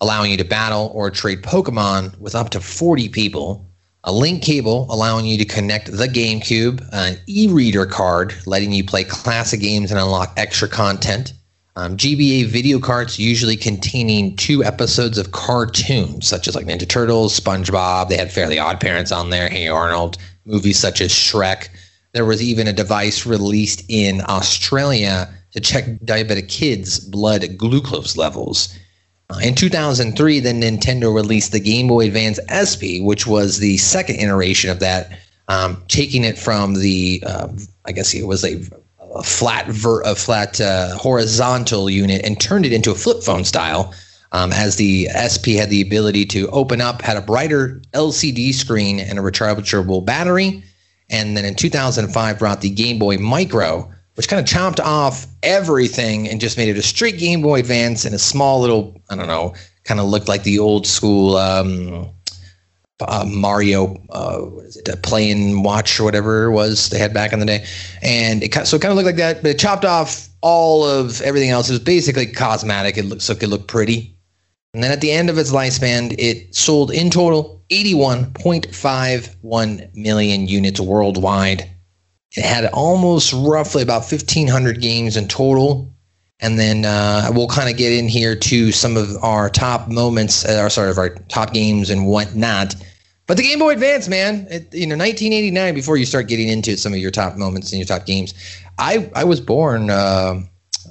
allowing you to battle or trade Pokemon with up to 40 people. A link cable allowing you to connect the GameCube, an e-reader card letting you play classic games and unlock extra content. Um, GBA video carts usually containing two episodes of cartoons, such as like Ninja Turtles, SpongeBob. They had Fairly Odd Parents on there, Hey Arnold, movies such as Shrek. There was even a device released in Australia to check diabetic kids' blood glucose levels. Uh, in 2003, then Nintendo released the Game Boy Advance SP, which was the second iteration of that, um, taking it from the, uh, I guess it was a a flat ver- a flat uh, horizontal unit and turned it into a flip phone style. Um, as the SP had the ability to open up, had a brighter LCD screen and a rechargeable battery, and then in 2005 brought the Game Boy Micro, which kind of chopped off everything and just made it a straight Game Boy Advance and a small little I don't know, kind of looked like the old school. Um, uh, Mario, uh, watch or whatever it was they had back in the day, and it so it kind of looked like that, but it chopped off all of everything else. It was basically cosmetic. It looked so it could look pretty, and then at the end of its lifespan, it sold in total 81.51 million units worldwide. It had almost roughly about 1,500 games in total. And then uh, we'll kind of get in here to some of our top moments, uh, or sorry, of our top games and whatnot. But the Game Boy Advance, man, it, you know, 1989. Before you start getting into some of your top moments and your top games, I I was born uh,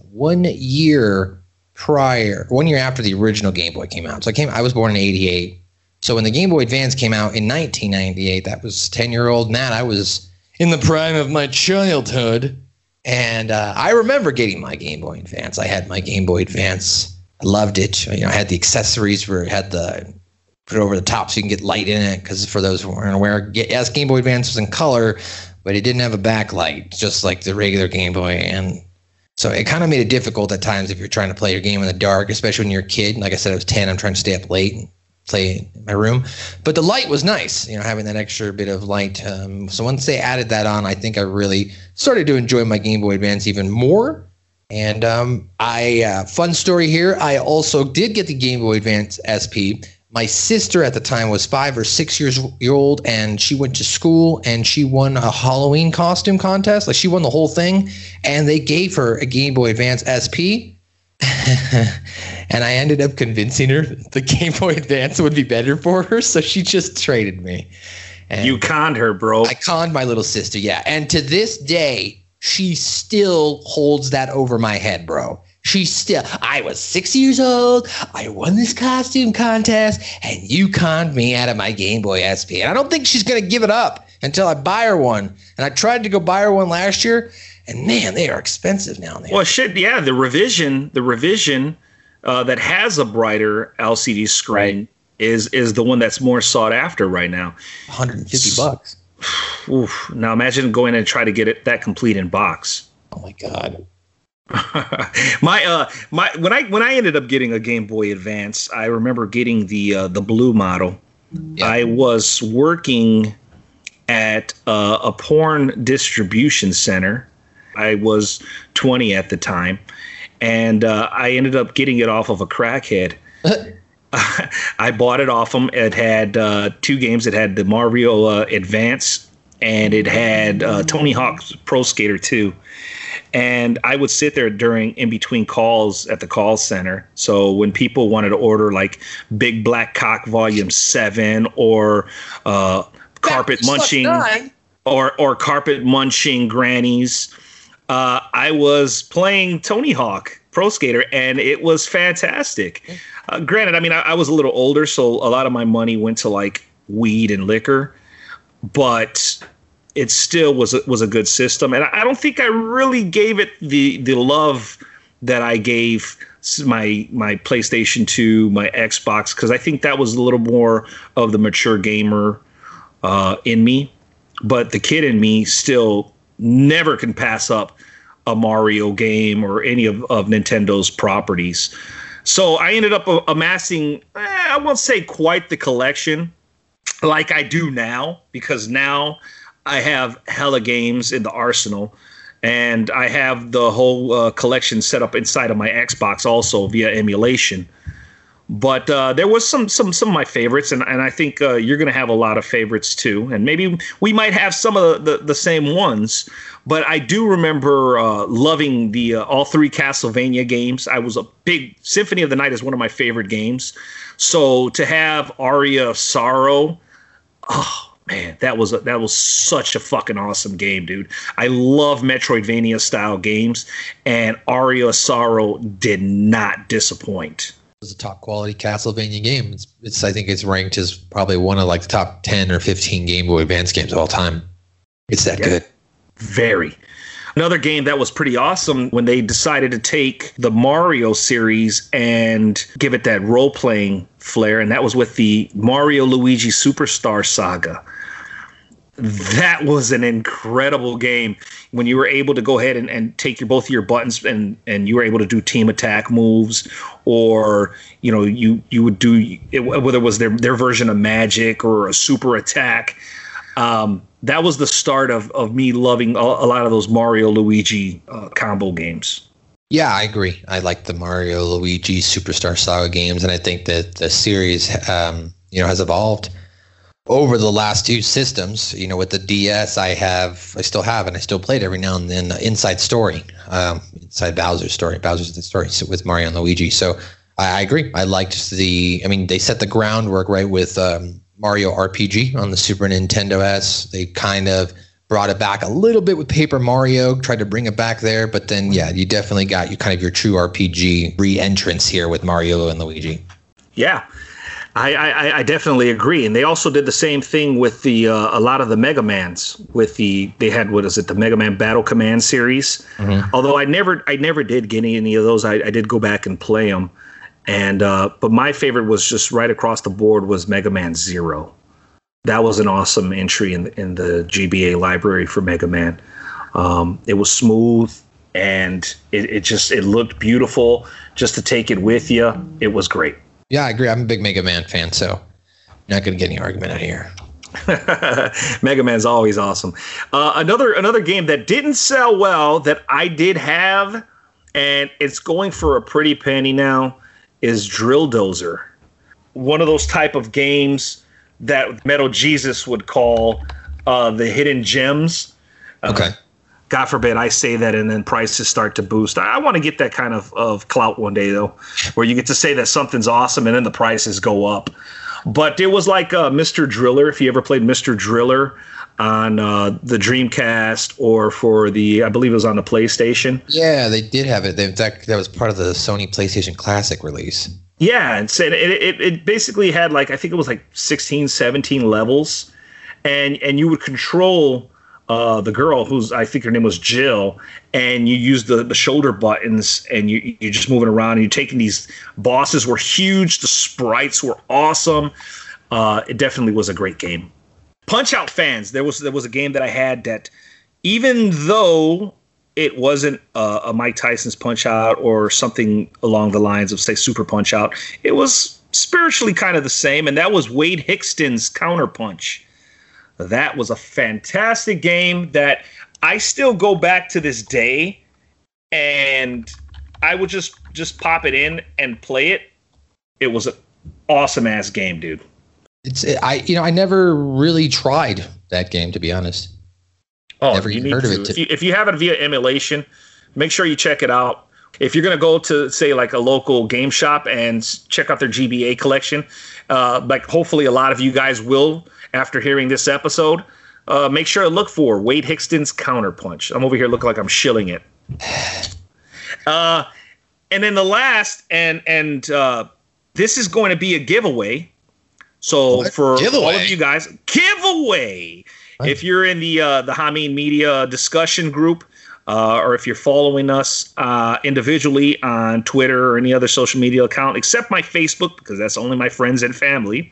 one year prior, one year after the original Game Boy came out. So I came, I was born in '88. So when the Game Boy Advance came out in 1998, that was 10 year old Matt. I was in the prime of my childhood, and uh, I remember getting my Game Boy Advance. I had my Game Boy Advance. I loved it. You know, I had the accessories where it had the put it over the top so you can get light in it. Because for those who aren't aware, yes, Game Boy Advance was in color, but it didn't have a backlight, just like the regular Game Boy. And so it kind of made it difficult at times if you're trying to play your game in the dark, especially when you're a kid. Like I said, I was 10. I'm trying to stay up late and play in my room. But the light was nice, you know, having that extra bit of light. Um, so once they added that on, I think I really started to enjoy my Game Boy Advance even more. And um, I, uh, fun story here, I also did get the Game Boy Advance SP. My sister at the time was five or six years old, and she went to school and she won a Halloween costume contest. Like she won the whole thing, and they gave her a Game Boy Advance SP. and I ended up convincing her the Game Boy Advance would be better for her, so she just traded me. And you conned her, bro. I conned my little sister, yeah. And to this day, she still holds that over my head, bro. She still, I was six years old. I won this costume contest, and you conned me out of my Game Boy SP. And I don't think she's going to give it up until I buy her one. And I tried to go buy her one last year, and man, they are expensive now. Well, shit, yeah. The revision, the revision uh, that has a brighter LCD screen right. is is the one that's more sought after right now. 150 bucks. Oof. Now imagine going and try to get it that complete in box. Oh my god. my uh my when I when I ended up getting a Game Boy Advance, I remember getting the uh, the blue model. Yeah. I was working at uh, a porn distribution center. I was 20 at the time, and uh, I ended up getting it off of a crackhead. I bought it off him. It had uh, two games. It had the Mario uh, Advance, and it had uh, Tony Hawk's Pro Skater 2 and I would sit there during in between calls at the call center. So when people wanted to order like Big Black Cock Volume Seven or uh, Carpet Munching or or Carpet Munching Grannies, uh, I was playing Tony Hawk Pro Skater, and it was fantastic. Uh, granted, I mean I, I was a little older, so a lot of my money went to like weed and liquor, but it still was a, was a good system, and I don't think I really gave it the the love that I gave my my PlayStation 2, my Xbox, because I think that was a little more of the mature gamer uh, in me. But the kid in me still never can pass up a Mario game or any of, of Nintendo's properties. So I ended up amassing, eh, I won't say quite the collection like I do now, because now I have hella games in the arsenal, and I have the whole uh, collection set up inside of my Xbox also via emulation. But uh, there was some some some of my favorites, and, and I think uh, you're going to have a lot of favorites too, and maybe we might have some of the, the, the same ones. But I do remember uh, loving the uh, all three Castlevania games. I was a big Symphony of the Night is one of my favorite games. So to have Aria of Sorrow, oh, man, that was a, that was such a fucking awesome game, dude. I love Metroidvania style games, and Aria Sorrow did not disappoint. It was a top quality Castlevania game. It's, it's I think it's ranked as probably one of like the top ten or fifteen Game Boy Advance games of all time. It's that yeah, good. Very. Another game that was pretty awesome when they decided to take the Mario series and give it that role playing flair, and that was with the Mario Luigi Superstar Saga that was an incredible game when you were able to go ahead and, and take your both of your buttons and and you were able to do team attack moves or you know you you would do it, whether it was their their version of magic or a super attack um, that was the start of of me loving a, a lot of those Mario Luigi uh, combo games yeah, I agree. I like the Mario Luigi Superstar Saga games, and I think that the series, um, you know, has evolved over the last two systems, you know, with the DS, I have, I still have, and I still play it every now and then. Uh, Inside Story, um, Inside Bowser's Story, Bowser's the Story with Mario and Luigi. So I, I, agree. I liked the. I mean, they set the groundwork right with um, Mario RPG on the Super Nintendo S. They kind of brought it back a little bit with Paper Mario, tried to bring it back there, but then yeah, you definitely got you kind of your true RPG re-entrance here with Mario and Luigi. Yeah, I, I, I definitely agree, and they also did the same thing with the uh, a lot of the Mega Mans. With the they had what is it the Mega Man Battle Command series. Although I never I never did get any of those. I, I did go back and play them, and uh, but my favorite was just right across the board was Mega Man Zero. That was an awesome entry in the, in the GBA library for Mega Man. Um, it was smooth and it, it just it looked beautiful. Just to take it with you, it was great. Yeah, I agree. I'm a big Mega Man fan, so not going to get any argument out of here. Mega Man's always awesome. Uh, another another game that didn't sell well that I did have, and it's going for a pretty penny now, is Drill Dozer. One of those type of games that Metal Jesus would call uh, the hidden gems. Okay. God forbid I say that and then prices start to boost. I, I want to get that kind of, of clout one day though, where you get to say that something's awesome and then the prices go up. But it was like uh, Mr. Driller. If you ever played Mr. Driller on uh, the Dreamcast or for the, I believe it was on the PlayStation. Yeah, they did have it. They, that that was part of the Sony PlayStation Classic release. Yeah, and it, it, it basically had like I think it was like 16, 17 levels, and and you would control uh, the girl who's I think her name was Jill, and you use the, the shoulder buttons and you you're just moving around and you're taking these bosses were huge, the sprites were awesome. Uh, it definitely was a great game. Punch Out fans, there was there was a game that I had that even though it wasn't uh, a Mike Tyson's Punch Out or something along the lines of say Super Punch Out, it was spiritually kind of the same, and that was Wade Hixton's Counter Punch. That was a fantastic game that I still go back to this day, and I would just just pop it in and play it. It was an awesome ass game, dude. It's I you know I never really tried that game to be honest. Oh, Never you heard of to. it. If you, if you have it via emulation, make sure you check it out. If you're going to go to say like a local game shop and check out their GBA collection, uh, like hopefully a lot of you guys will after hearing this episode. Uh, make sure to look for Wade Hixton's Counterpunch. I'm over here looking like I'm shilling it. Uh, and then the last, and and uh, this is going to be a giveaway. So What? for all of you guys, giveaway. If you're in the uh, the Hameen Media discussion group, uh, or if you're following us uh, individually on Twitter or any other social media account, except my Facebook, because that's only my friends and family,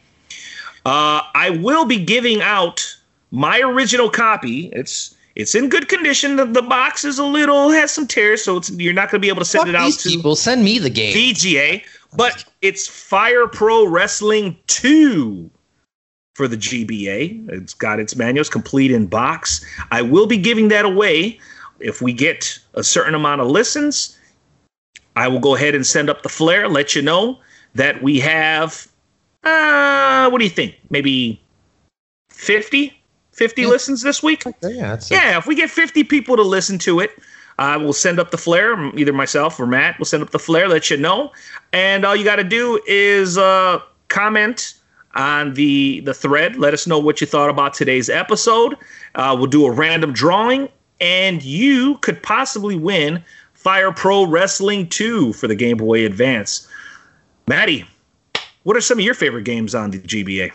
uh, I will be giving out my original copy. It's it's in good condition. The, the box is a little has some tears, so it's you're not going to be able to send Fuck it out these to people. Send me the game. VGA, but it's Fire Pro Wrestling 2 for the GBA. It's got its manuals complete in box. I will be giving that away if we get a certain amount of listens. I will go ahead and send up the flare, let you know that we have uh what do you think? Maybe 50 50 listens this week? yeah, that's Yeah, if we get 50 people to listen to it, I will send up the flare. Either myself or Matt will send up the flare, let you know. And all you got to do is uh, comment on the the thread. Let us know what you thought about today's episode. Uh, we'll do a random drawing, and you could possibly win Fire Pro Wrestling 2 for the Game Boy Advance. Maddie, what are some of your favorite games on the GBA?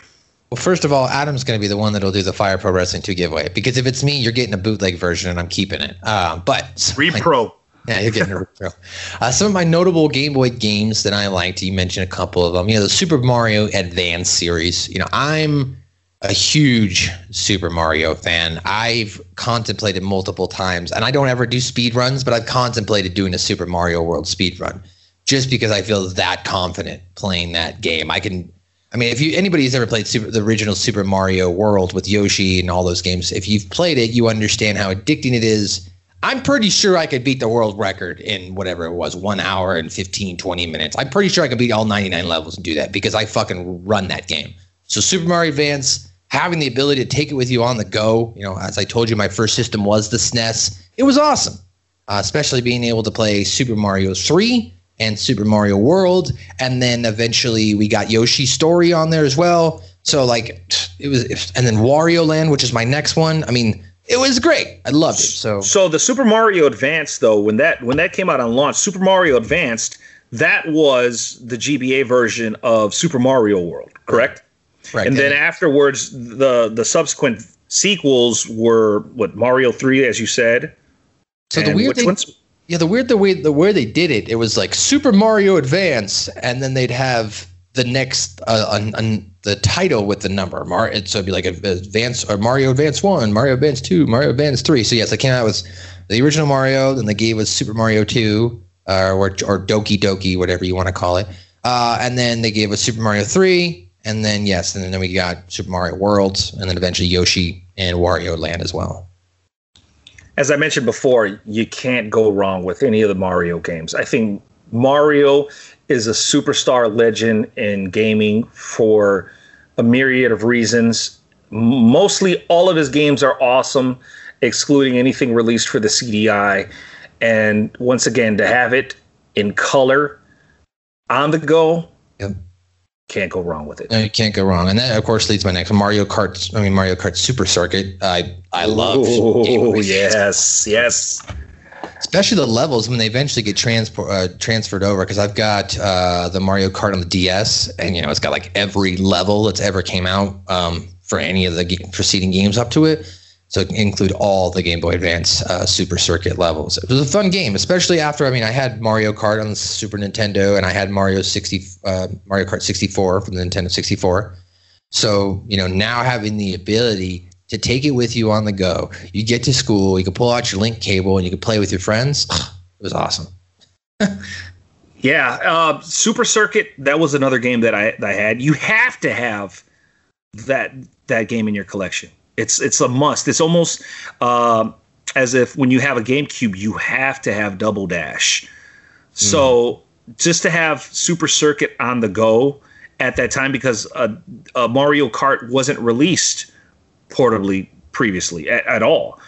Well, first of all, Adam's going to be the one that'll do the Fire Pro Wrestling 2 giveaway because if it's me, you're getting a bootleg version and I'm keeping it. Uh, but Repro. Yeah, you're getting a repro. Uh, some of my notable Game Boy games that I liked, you mentioned a couple of them. You know, the Super Mario Advance series. You know, I'm a huge Super Mario fan. I've contemplated multiple times, and I don't ever do speed runs, but I've contemplated doing a Super Mario World speed run just because I feel that confident playing that game. I can. I mean, if you anybody who's ever played Super, the original Super Mario World with Yoshi and all those games, if you've played it, you understand how addicting it is. I'm pretty sure I could beat the world record in whatever it was, one hour and 15, 20 minutes. I'm pretty sure I could beat all 99 levels and do that because I fucking run that game. So Super Mario Advance, having the ability to take it with you on the go, you know, as I told you, my first system was the SNES. It was awesome, uh, especially being able to play Super Mario 3 and Super Mario World. And then eventually we got Yoshi's Story on there as well. So like it was, and then Wario Land, which is my next one. I mean, it was great. I loved it. So So the Super Mario Advance, though, when that when that came out on launch, Super Mario Advanced, that was the GBA version of Super Mario World, correct? right, And then afterwards, the the subsequent sequels were what Mario Three, as you said. So the weird thing, ones? Yeah, the weird the way the way they did it, it was like Super Mario Advance, and then they'd have the next uh, on, on the title with the number. Mar- so it'd be like Advance or Mario Advance One, Mario Advance Two, Mario Advance Three. So yes, they came out with the original Mario, then they gave us Super Mario Two, uh, or or Doki Doki, whatever you want to call it, uh, and then they gave us Super Mario Three, and then yes, and then we got Super Mario World, and then eventually Yoshi and Wario Land as well. As I mentioned before, you can't go wrong with any of the Mario games. I think Mario is a superstar legend in gaming for a myriad of reasons. Mostly all of his games are awesome, excluding anything released for the CDI. And once again, to have it in color on the go, Yep. Can't go wrong with it. No, you can't go wrong, and that of course leads my next Mario Kart. I mean Mario Kart Super Circuit. I I love, Oh yes, yes. especially the levels when they eventually get transport uh, transferred over. Because I've got uh, the Mario Kart on the DS, and you know it's got like every level that's ever came out um, for any of the ga- preceding games up to it. Can include all the Game Boy Advance uh, Super Circuit levels. It was a fun game, especially after I mean I had Mario Kart on the Super Nintendo, and I had Mario sixty uh, Mario Kart sixty four from the Nintendo sixty four. So, you know, now having the ability to take it with you on the go, you get to school, you can pull out your link cable and you can play with your friends. It was awesome. Yeah, uh, Super Circuit. That was another game that I that I had. You have to have that that game in your collection. It's it's a must. It's almost um as if when you have a GameCube, you have to have Double Dash. So just to have Super Circuit on the go at that time, because uh, uh, Mario Kart wasn't released portably previously at, at all.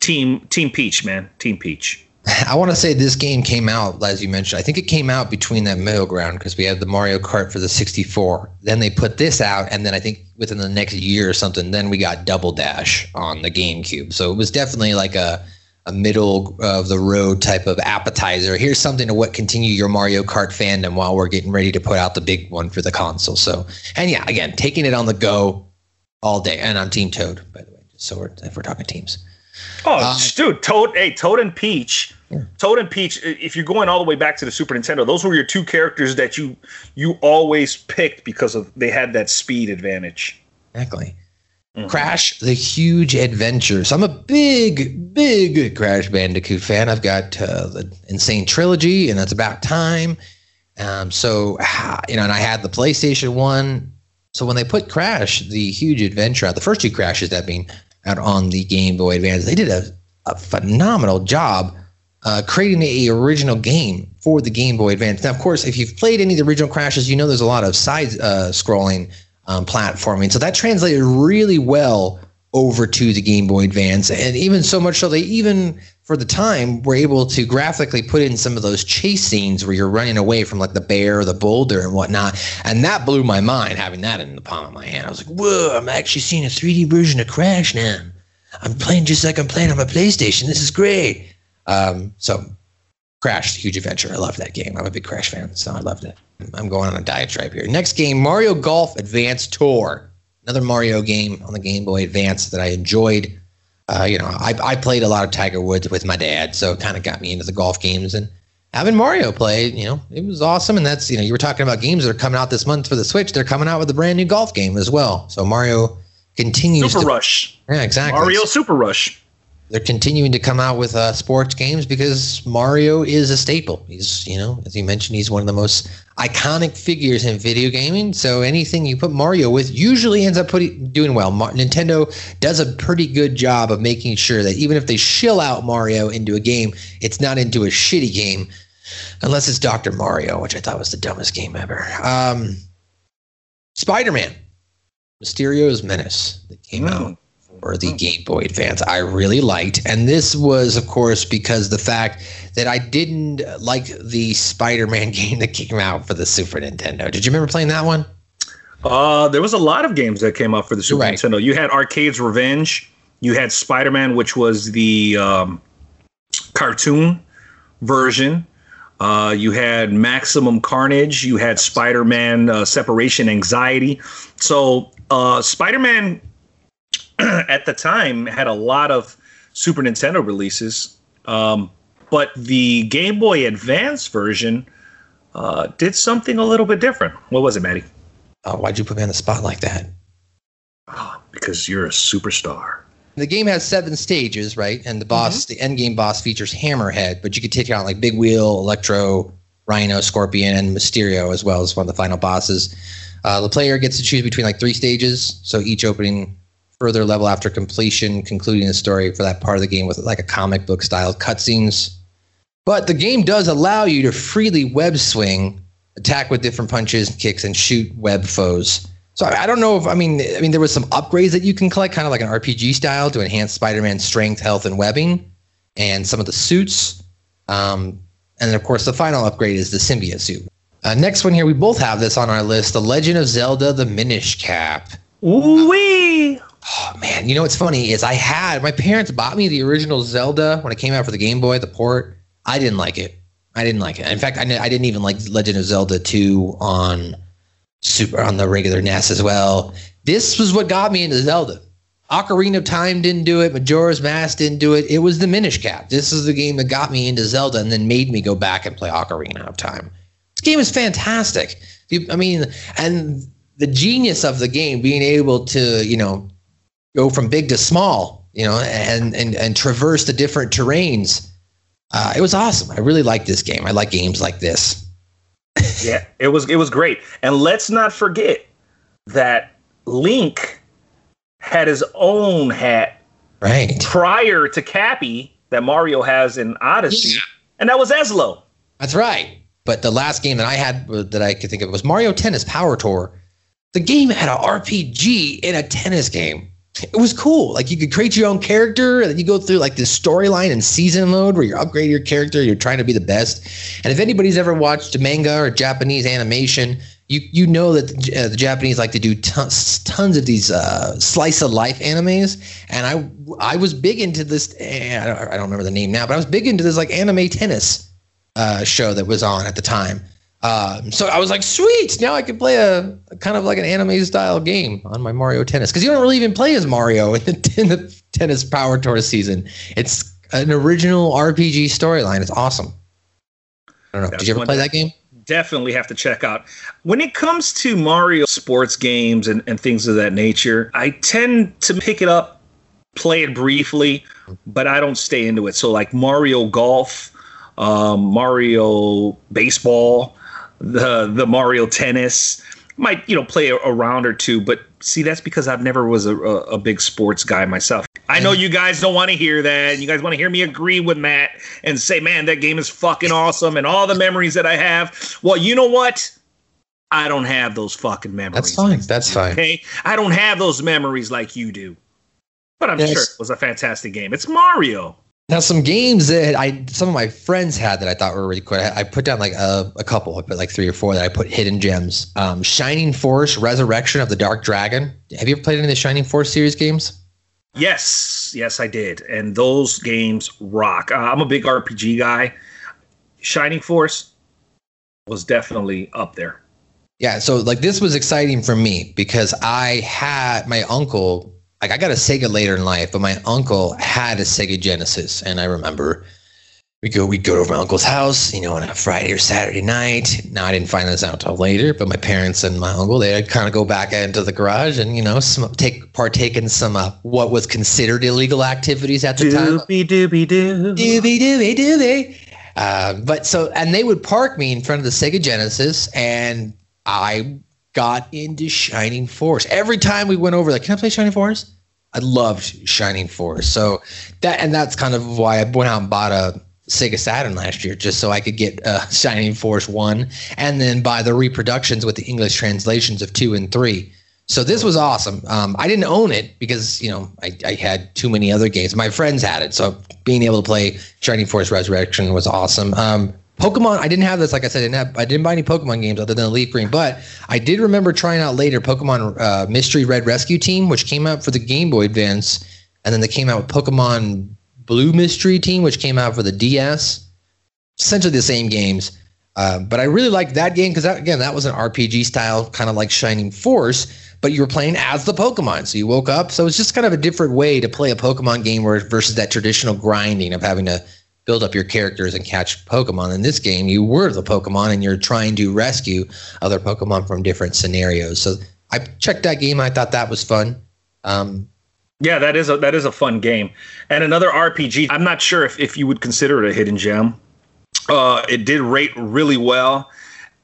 Team Team Peach, man, Team Peach. I want to say this game came out, as you mentioned. I think it came out between that middle ground because we had the Mario Kart for the 64. Then they put this out, and then I think within the next year or something, then we got Double Dash on the GameCube. So it was definitely like a a middle of the road type of appetizer. Here's something to what continue your Mario Kart fandom while we're getting ready to put out the big one for the console. So, and yeah, again, taking it on the go all day. And I'm Team Toad, by the way, just so we're, if we're talking teams. Oh, Uh, dude, Toad, hey, Toad and Peach. Toad and Peach. If you're going all the way back to the Super Nintendo, those were your two characters that you you always picked because of they had that speed advantage. Exactly. Crash, the huge adventure. So I'm a big, big Crash Bandicoot fan. I've got uh, the N. Sane Trilogy, and that's about time. Um, so, ah, you know, and I had the PlayStation 1. So when they put Crash, the huge adventure out, the first two Crashes that being out on the Game Boy Advance, they did a, a phenomenal job uh, creating a original game for the Game Boy Advance. Now, of course, if you've played any of the original Crashes, you know there's a lot of side uh, scrolling um, platforming. So that translated really well over to the Game Boy Advance, and even so much so they even for the time were able to graphically put in some of those chase scenes where you're running away from like the bear or the boulder and whatnot, and that blew my mind having that in the palm of my hand. I was like, "Whoa! I'm actually seeing a 3D version of Crash now. I'm playing just like I'm playing on my PlayStation. This is great." Um, so Crash, huge adventure. I love that game. I'm a big Crash fan, so I loved it. I'm going on a diatribe here. Next game, Mario Golf Advance Tour. Another Mario game on the Game Boy Advance that I enjoyed. Uh, you know, I, I played a lot of Tiger Woods with my dad, so it kind of got me into the golf games. And having Mario play, you know, it was awesome. And that's, you know, you were talking about games that are coming out this month for the Switch. They're coming out with a brand new golf game as well. So Mario continues Super to. Rush. Yeah, exactly. Mario Super Rush. They're continuing to come out with uh, sports games because Mario is a staple. He's, you know, as you mentioned, he's one of the most iconic figures in video gaming. So anything you put Mario with usually ends up putting, doing well. Mar- Nintendo does a pretty good job of making sure that even if they shill out Mario into a game, it's not into a shitty game, unless it's Dr. Mario, which I thought was the dumbest game ever. Um, Spider Man, Mysterio's Menace, that came out for the Game Boy Advance. I really liked, and this was, of course, because the fact that I didn't like the Spider-Man game that came out for the Super Nintendo. Did you remember playing that one? Uh, there was a lot of games that came out for the Super Right. Nintendo. You had Arcade's Revenge. You had Spider Man, which was the um, cartoon version. Uh, you had Maximum Carnage. You had Spider Man uh, Separation Anxiety. So uh, Spider Man at the time had a lot of Super Nintendo releases, um, but the Game Boy Advance version uh, did something a little bit different. What was it, Maddie? Oh, why'd you put me on the spot like that? Because you're a superstar. The game has seven stages, right? And the boss, the end game boss, features Hammerhead, but you could take out like Big Wheel, Electro, Rhino, Scorpion, and Mysterio as well as one of the final bosses. Uh, the player gets to choose between like three stages, so each opening further level after completion, concluding the story for that part of the game with like a comic book style cutscenes. But the game does allow you to freely web swing, attack with different punches, and kicks, and shoot web foes. So I don't know if I mean I mean there was some upgrades that you can collect, kind of like an RPG style, to enhance Spider-Man's strength, health, and webbing, and some of the suits. Um, and then of course the final upgrade is the symbiote suit. Uh, next one here, we both have this on our list: The Legend of Zelda: The Minish Cap. Wee! Oh man, you know what's funny is I had my parents bought me the original Zelda when it came out for the Game Boy, the port. I didn't like it. I didn't like it. In fact, I, I didn't even like Legend of Zelda 2 on super on the regular NES as well. This was what got me into Zelda. Ocarina of Time didn't do it. Majora's Mask didn't do it. It was the Minish Cap. This is the game that got me into Zelda and then made me go back and play Ocarina of Time. This game is fantastic. I mean, and the genius of the game being able to, you know, go from big to small, you know, and and and traverse the different terrains. Uh, it was awesome. I really like this game. I like games like this. Yeah, it was it was great. And let's not forget that Link had his own hat Right. prior to Cappy that Mario has in Odyssey, and that was Ezlo. That's right. But the last game that I had that I could think of was Mario Tennis Power Tour. The game had an RPG in a tennis game. It was cool. Like you could create your own character, and then you go through like this storyline and season mode where you're upgrading your character. You're trying to be the best. And if anybody's ever watched manga or Japanese animation, you you know that the, uh, the Japanese like to do tons tons of these uh, slice of life animes. And I I was big into this. eh, I don't, I don't remember the name now, but I was big into this like anime tennis uh, show that was on at the time. Um, so I was like, sweet, now I can play a, a kind of like an anime style game on my Mario Tennis because you don't really even play as Mario in the, in the Tennis Power Tour season. It's an original RPG storyline. It's awesome. I don't know. That's Did you ever play that- game? Definitely have to check out. When it comes to Mario sports games and, and things of that nature, I tend to pick it up, play it briefly, but I don't stay into it. So like Mario Golf, um, Mario Baseball, the the Mario Tennis, might you know play a, a round or two. But see, that's because I've never was a, a, a big sports guy myself. I know you guys don't want to hear that. You guys want to hear me agree with Matt and say, "Man, that game is fucking awesome," and all the memories that I have. Well, you know what? I don't have those fucking memories. That's fine. That's fine. Okay, I don't have those memories like you do. But I'm Yes. sure it was a fantastic game. It's Mario. Now, some games that I, some of my friends had that I thought were really cool. I, I put down like a, a couple. I put like three or four that I put hidden gems. Um, Shining Force: Resurrection of the Dark Dragon. Have you ever played any of the Shining Force series games? Yes, yes, I did, and those games rock. Uh, I'm a big RPG guy. Shining Force was definitely up there. Yeah, so like this was exciting for me because I had my uncle, like I got a Sega later in life, but my uncle had a Sega Genesis, and I remember we go we go to my uncle's house, you know, on a Friday or Saturday night. Now I didn't find this out till later, but my parents and my uncle they'd kind of go back into the garage and you know some, take partake in some uh, what was considered illegal activities at the time. Doobie doobie doo. Doobie doobie doobie. Uh, but so, and they would park me in front of the Sega Genesis, and I got into Shining Force. Every time we went over, like, can I play Shining Force? I loved Shining Force. So that, and that's kind of why I went out and bought a Sega Saturn last year, just so I could get uh, Shining Force one, and then buy the reproductions with the English translations of two and three. So this was awesome. Um, I didn't own it because you know I, I had too many other games. My friends had it, so being able to play Shining Force Resurrection was awesome. Um, Pokemon, I didn't have this. Like I said, I didn't have. I didn't buy any Pokemon games other than Leaf Green, but I did remember trying out later Pokemon uh, Mystery Red Rescue Team, which came out for the Game Boy Advance, and then they came out with Pokemon Blue Mystery Team, which came out for the DS. Essentially the same games, uh, but I really liked that game because again, that was an RPG style, kind of like Shining Force, but you were playing as the Pokemon. So you woke up. So it's just kind of a different way to play a Pokemon game versus that traditional grinding of having to build up your characters and catch Pokemon. In this game, you were the Pokemon and you're trying to rescue other Pokemon from different scenarios. So I checked that game. I thought that was fun. Um, Yeah, that is a that is a fun game. And another RPG. I'm not sure if, if you would consider it a hidden gem. Uh, it did rate really well,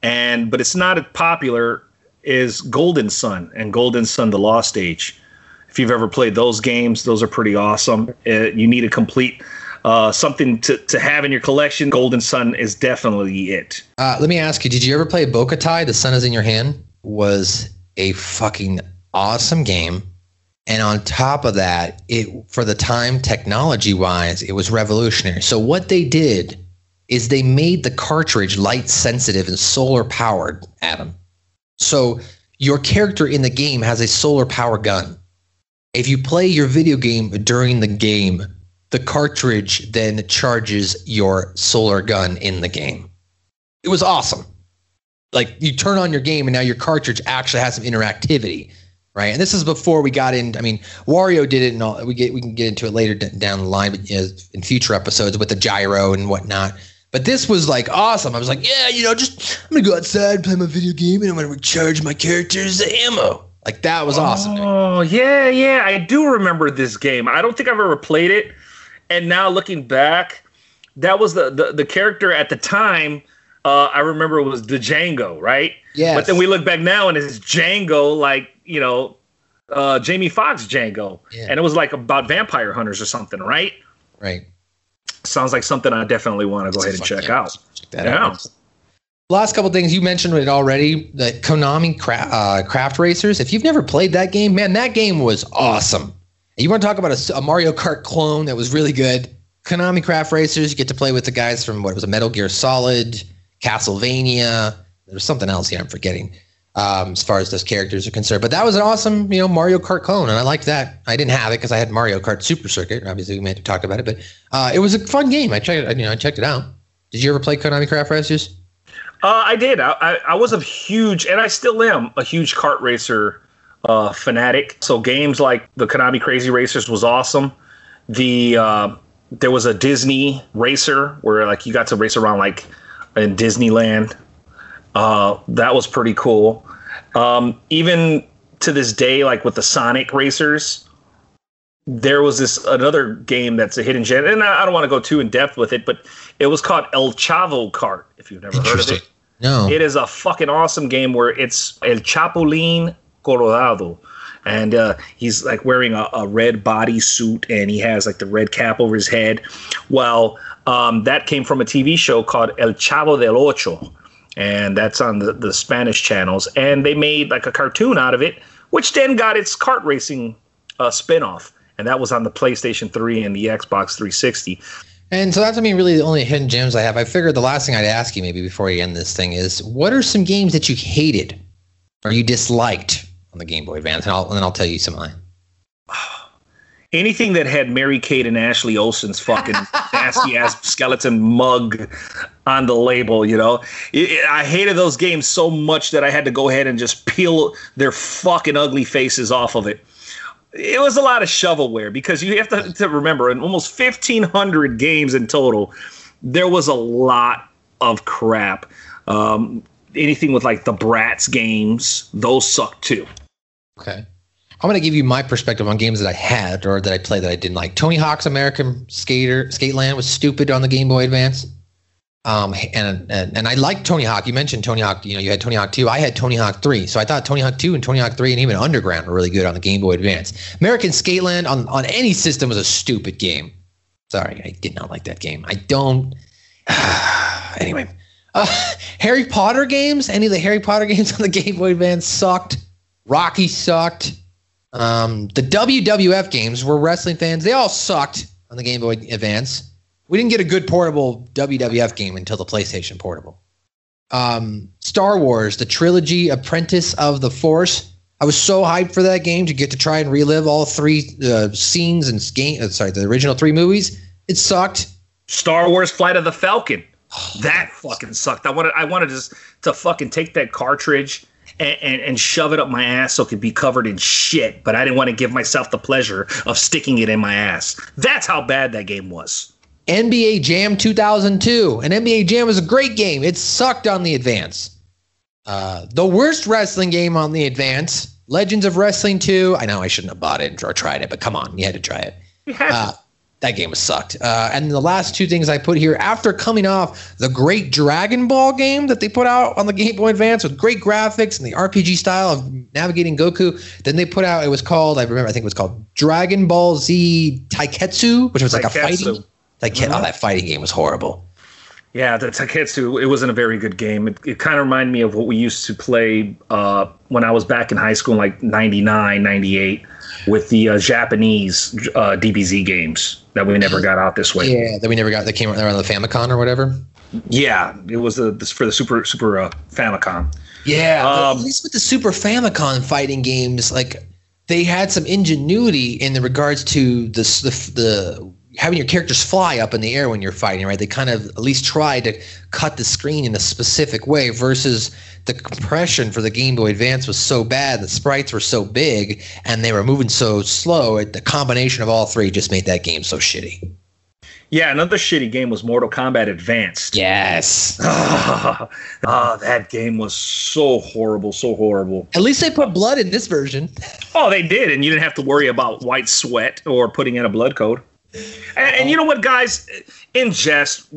and but it's not as popular is Golden Sun and Golden Sun: The Lost Age. If you've ever played those games, those are pretty awesome. Uh, you need a complete uh, something to, to have in your collection. Golden Sun is definitely it. Uh, let me ask you: Did you ever play Boktai? The Sun is in your hand was a fucking awesome game, and on top of that, it for the time, technology wise, it was revolutionary. So what they did is they made the cartridge light sensitive and solar powered. Adam, so your character in the game has a solar power gun. If you play your video game during the game, the cartridge then charges your solar gun in the game. It was awesome. Like you turn on your game and now your cartridge actually has some interactivity, right? And this is before we got in. I mean, Wario did it, and all. We get we can get into it later down the line but, uh, in future episodes with the gyro and whatnot. But this was like awesome. I was like, yeah, you know, just I'm gonna go outside, play my video game, and I'm gonna recharge my character's ammo. Like that was awesome. Oh yeah, yeah, I do remember this game. I don't think I've ever played it, and now looking back, that was the the, the character at the time. Uh, I remember it was the Django, right? Yes. But then we look back now and it's Django, like you know, uh, Jamie Foxx Django, Yeah. and it was like about vampire hunters or something, right? Right. Sounds like something I definitely want to go ahead and check out. Check that Yeah. out. Last couple things you mentioned it already. The Konami cra- uh, Krazy Racers. If you've never played that game, man, that game was awesome. You want to talk about a Mario Kart clone that was really good? Konami Krazy Racers. You get to play with the guys from what was a Metal Gear Solid, Castlevania. There's something else here I'm forgetting. Um, as far as those characters are concerned, but that was an awesome, you know, Mario Kart clone, and I liked that. I didn't have it because I had Mario Kart Super Circuit. Obviously, we may have talked about it, but uh, it was a fun game. I checked, you know, I checked it out. Did you ever play Konami Krazy Racers? Uh, I did. I, I, I was a huge, and I still am a huge kart racer uh, fanatic. So games like the Konami Krazy Racers was awesome. The uh, there was a Disney racer where like you got to race around like in Disneyland. Uh, that was pretty cool. Um, even to this day, like with the Sonic racers, there was this another game that's a hidden gem, and I I don't want to go too in depth with it, but it was called El Chavo Kart. If you've never heard of it, No. it is a fucking awesome game where it's El Chapulín Colorado. And uh, he's like wearing a, a red body suit and he has like the red cap over his head. Well, um, that came from a TV show called El Chavo del Ocho. And that's on the, the Spanish channels. And they made like a cartoon out of it, which then got its kart racing uh, spin off. And that was on the PlayStation 3 and the Xbox 360. And so that's I mean really the only hidden gems I have. I figured the last thing I'd ask you maybe before you end this thing is what are some games that you hated or you disliked on the Game Boy Advance? And, I'll, and then I'll tell you some of mine. anything that had Mary Kate and Ashley Olsen's fucking nasty ass skeleton mug on the label, you know, It- it- I hated those games so much that I had to go ahead and just peel their fucking ugly faces off of it. It was a lot of shovelware because you have to, to remember, in almost 1,500 games in total, there was a lot of crap. Um, anything with like the Bratz games, those suck too. Okay. I'm going to give you my perspective on games that I had or that I played that I didn't like. Tony Hawk's American Skater Skateland was stupid on the Game Boy Advance. Um, and, and and I liked Tony Hawk. You mentioned Tony Hawk. You know, you had Tony Hawk 2. I had Tony Hawk 3. So I thought Tony Hawk 2 and Tony Hawk 3 and even Underground were really good on the Game Boy Advance. American Skateland on, on any system was a stupid game. Sorry, I did not like that game. I don't. anyway, uh, Harry Potter games. Any of the Harry Potter games on the Game Boy Advance sucked. Rocky sucked. Um, the WWF games were wrestling fans. They all sucked on the Game Boy Advance. We didn't get a good portable WWF game until the PlayStation Portable. Um, Star Wars, the trilogy Apprentice of the Force. I was so hyped for that game to get to try and relive all three uh, scenes and game. Uh, sorry, the original three movies. It sucked. Star Wars Flight of the Falcon. That fucking sucked. I wanted I wanted just to fucking take that cartridge and, and, and shove it up my ass so it could be covered in shit, but I didn't want to give myself the pleasure of sticking it in my ass. That's how bad that game was. NBA Jam 2002. And NBA Jam was a great game. It sucked on the advance. Uh, the worst wrestling game on the advance, Legends of Wrestling 2. I know I shouldn't have bought it or tried it, but come on, you had to try it. Uh, that game sucked. Uh, and the last two things I put here after coming off the great Dragon Ball game that they put out on the Game Boy Advance with great graphics and the RPG style of navigating Goku, then they put out it was called I remember I think it was called Dragon Ball Z Taiketsu, which was like a Taiketsu. fighting. Like oh, that fighting game was horrible. Yeah, the Taiketsu, it wasn't a very good game. It, it kind of reminded me of what we used to play uh, when I was back in high school in like 99, 98 with the uh, Japanese uh, DBZ games that we never got out this way. Yeah, that we never got. That came out on the Famicom or whatever. Yeah, it was the this for the Super Super uh, Famicom. Yeah, Um, at least with the Super Famicom fighting games, like they had some ingenuity in the regards to the the, the having your characters fly up in the air when you're fighting. Right? They kind of at least tried to cut the screen in a specific way. Versus the compression for the Game Boy Advance was so bad, the sprites were so big, and they were moving so slow. It, the combination of all three just made that game so shitty. Yeah, another shitty game was Mortal Kombat Advanced. Yes. Ah, ah, that game was so horrible, so horrible. At least they put blood in this version. Oh, they did, and you didn't have to worry about white sweat or putting in a blood code. And, and you know what, guys? In jest,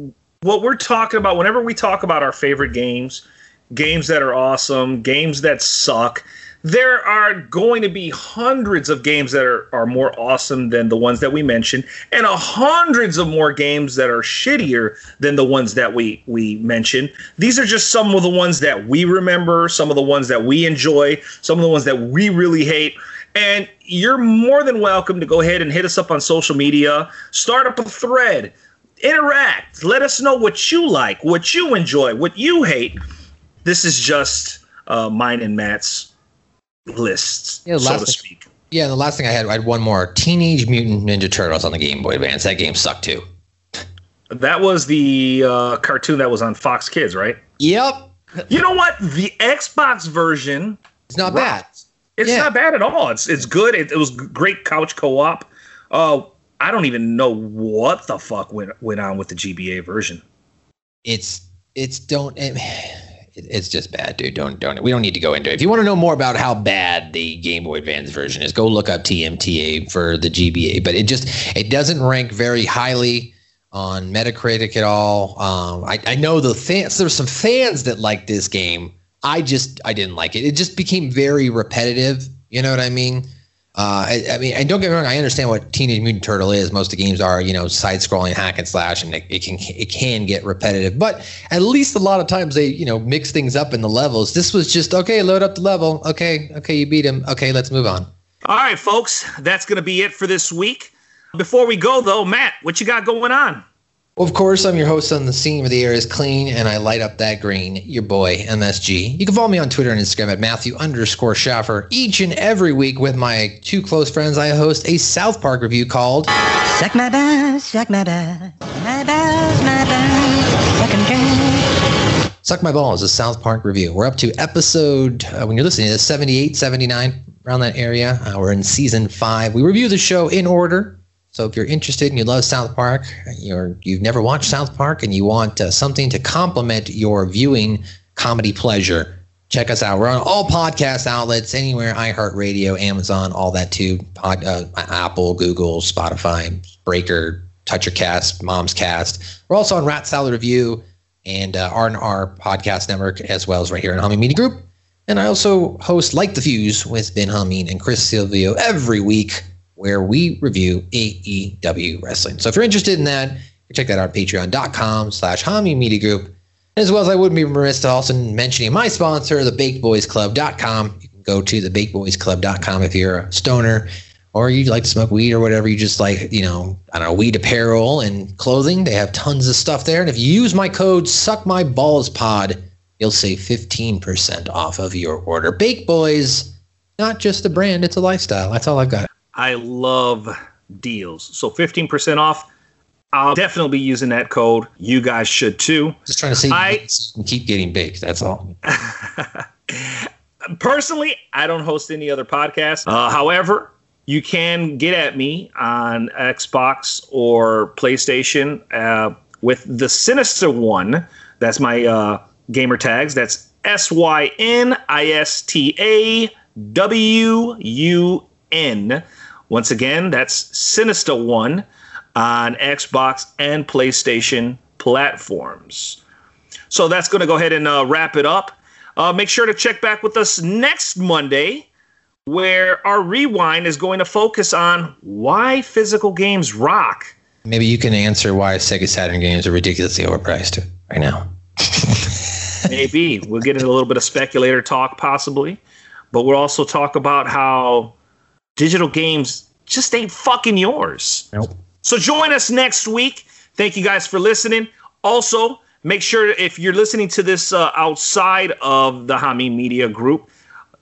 what we're talking about, whenever we talk about our favorite games, games that are awesome, games that suck, there are going to be hundreds of games that are, are more awesome than the ones that we mentioned, and a hundreds of more games that are shittier than the ones that we we mentioned. These are just some of the ones that we remember, some of the ones that we enjoy, some of the ones that we really hate. And you're more than welcome to go ahead and hit us up on social media, start up a thread, interact, let us know what you like, what you enjoy, what you hate. This is just uh, mine and Matt's lists, Yeah, so to thing- speak. Yeah, the last thing I had, I had one more: Teenage Mutant Ninja Turtles on the Game Boy Advance. That game sucked too. That was the uh, cartoon that was on Fox Kids, right? Yep, You know what? The Xbox version, it's not bad. It's Yeah. not bad at all. It's it's good. It, it was great couch co-op. Uh, I don't even know what the fuck went went on with the GBA version. It's it's don't. It, it's just bad, dude. Don't don't. We don't need to go into it. If you want to know more about how bad the Game Boy Advance version is, go look up TMTA for the GBA. But it just it doesn't rank very highly on Metacritic at all. Um, I I know the fans. There's some fans that like this game. I just I didn't like it. It just became very repetitive. You know what I mean? Uh, I, I mean, and don't get me wrong. I understand what Teenage Mutant Turtle is. Most of the games are, you know, side-scrolling hack and slash, and it, it can it can get repetitive. But at least a lot of times they, you know, mix things up in the levels. This was just okay. Load up the level. Okay, okay, you beat him. Okay, let's move on. All right, folks, that's gonna be it for this week. Before we go, though, Matt, what you got going on? Of course, I'm your host on the scene where the air is clean and I light up that green. Your boy, MSG. You can follow me on Twitter and Instagram at Matthew underscore Schaffer. Each and every week with my two close friends, I host a South Park review called Suck my balls, suck my balls, my balls, my balls, suck 'em dry. Suck My Balls, is a South Park review. We're up to episode, uh, when you're listening to this, 78, 79, around that area. Uh, we're in season five. We review the show in order. So if you're interested and you love South Park, you're, you've never watched South Park and you want uh, something to complement your viewing comedy pleasure, check us out. We're on all podcast outlets, anywhere, iHeartRadio, Amazon, all that too. Pod, uh, Apple, Google, Spotify, Breaker, Toucher Cast, Mom's Cast. We're also on Rat Salad Review and uh, R&R Podcast Network, as well as right here in Humming Media Group. And I also host Like the Fuse with Ben Humming and Chris Silvio every week, where we review AEW wrestling. So if you're interested in that, check that out at patreon.com slash Humming Media Group. As well as I wouldn't be remiss to also mentioning my sponsor, the bakedboysclub.com. You can go to the bakedboysclub.com if you're a stoner or you like to smoke weed or whatever, you just like, you know, I don't know, weed apparel and clothing. They have tons of stuff there. And if you use my code Suck My Balls Pod, you'll save 15% off of your order. Bake Boys, not just a brand, it's a lifestyle. That's all I've got. I love deals. So 15% off. I'll definitely be using that code. You guys should too. Just trying to see I you can keep getting baked. That's all. personally, I don't host any other podcasts. Uh, however, you can get at me on Xbox or PlayStation uh, with the Sinister One. That's my uh, gamer tags. That's S Y N I S T A W U N. Once again, that's Sinister One on Xbox and PlayStation platforms. So that's going to go ahead and uh, wrap it up. Uh, make sure to check back with us next Monday, where our rewind is going to focus on why physical games rock. Maybe you can answer why Sega Saturn games are ridiculously overpriced right now. Maybe we'll get into a little bit of speculator talk, possibly, but we'll also talk about how digital games just ain't fucking yours. Nope. So join us next week. Thank you guys for listening. Also, make sure if you're listening to this uh, outside of the Hameen Media Group,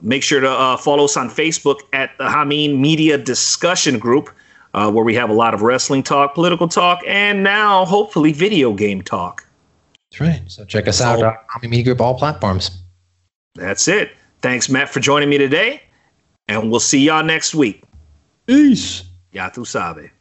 make sure to uh, follow us on Facebook at the Hameen Media Discussion Group, uh, where we have a lot of wrestling talk, political talk, and now hopefully video game talk. That's right. So check us out, Omni Media Group, all platforms. That's it. Thanks, Matt, for joining me today, and we'll see y'all next week. Peace. Ya tu sabe.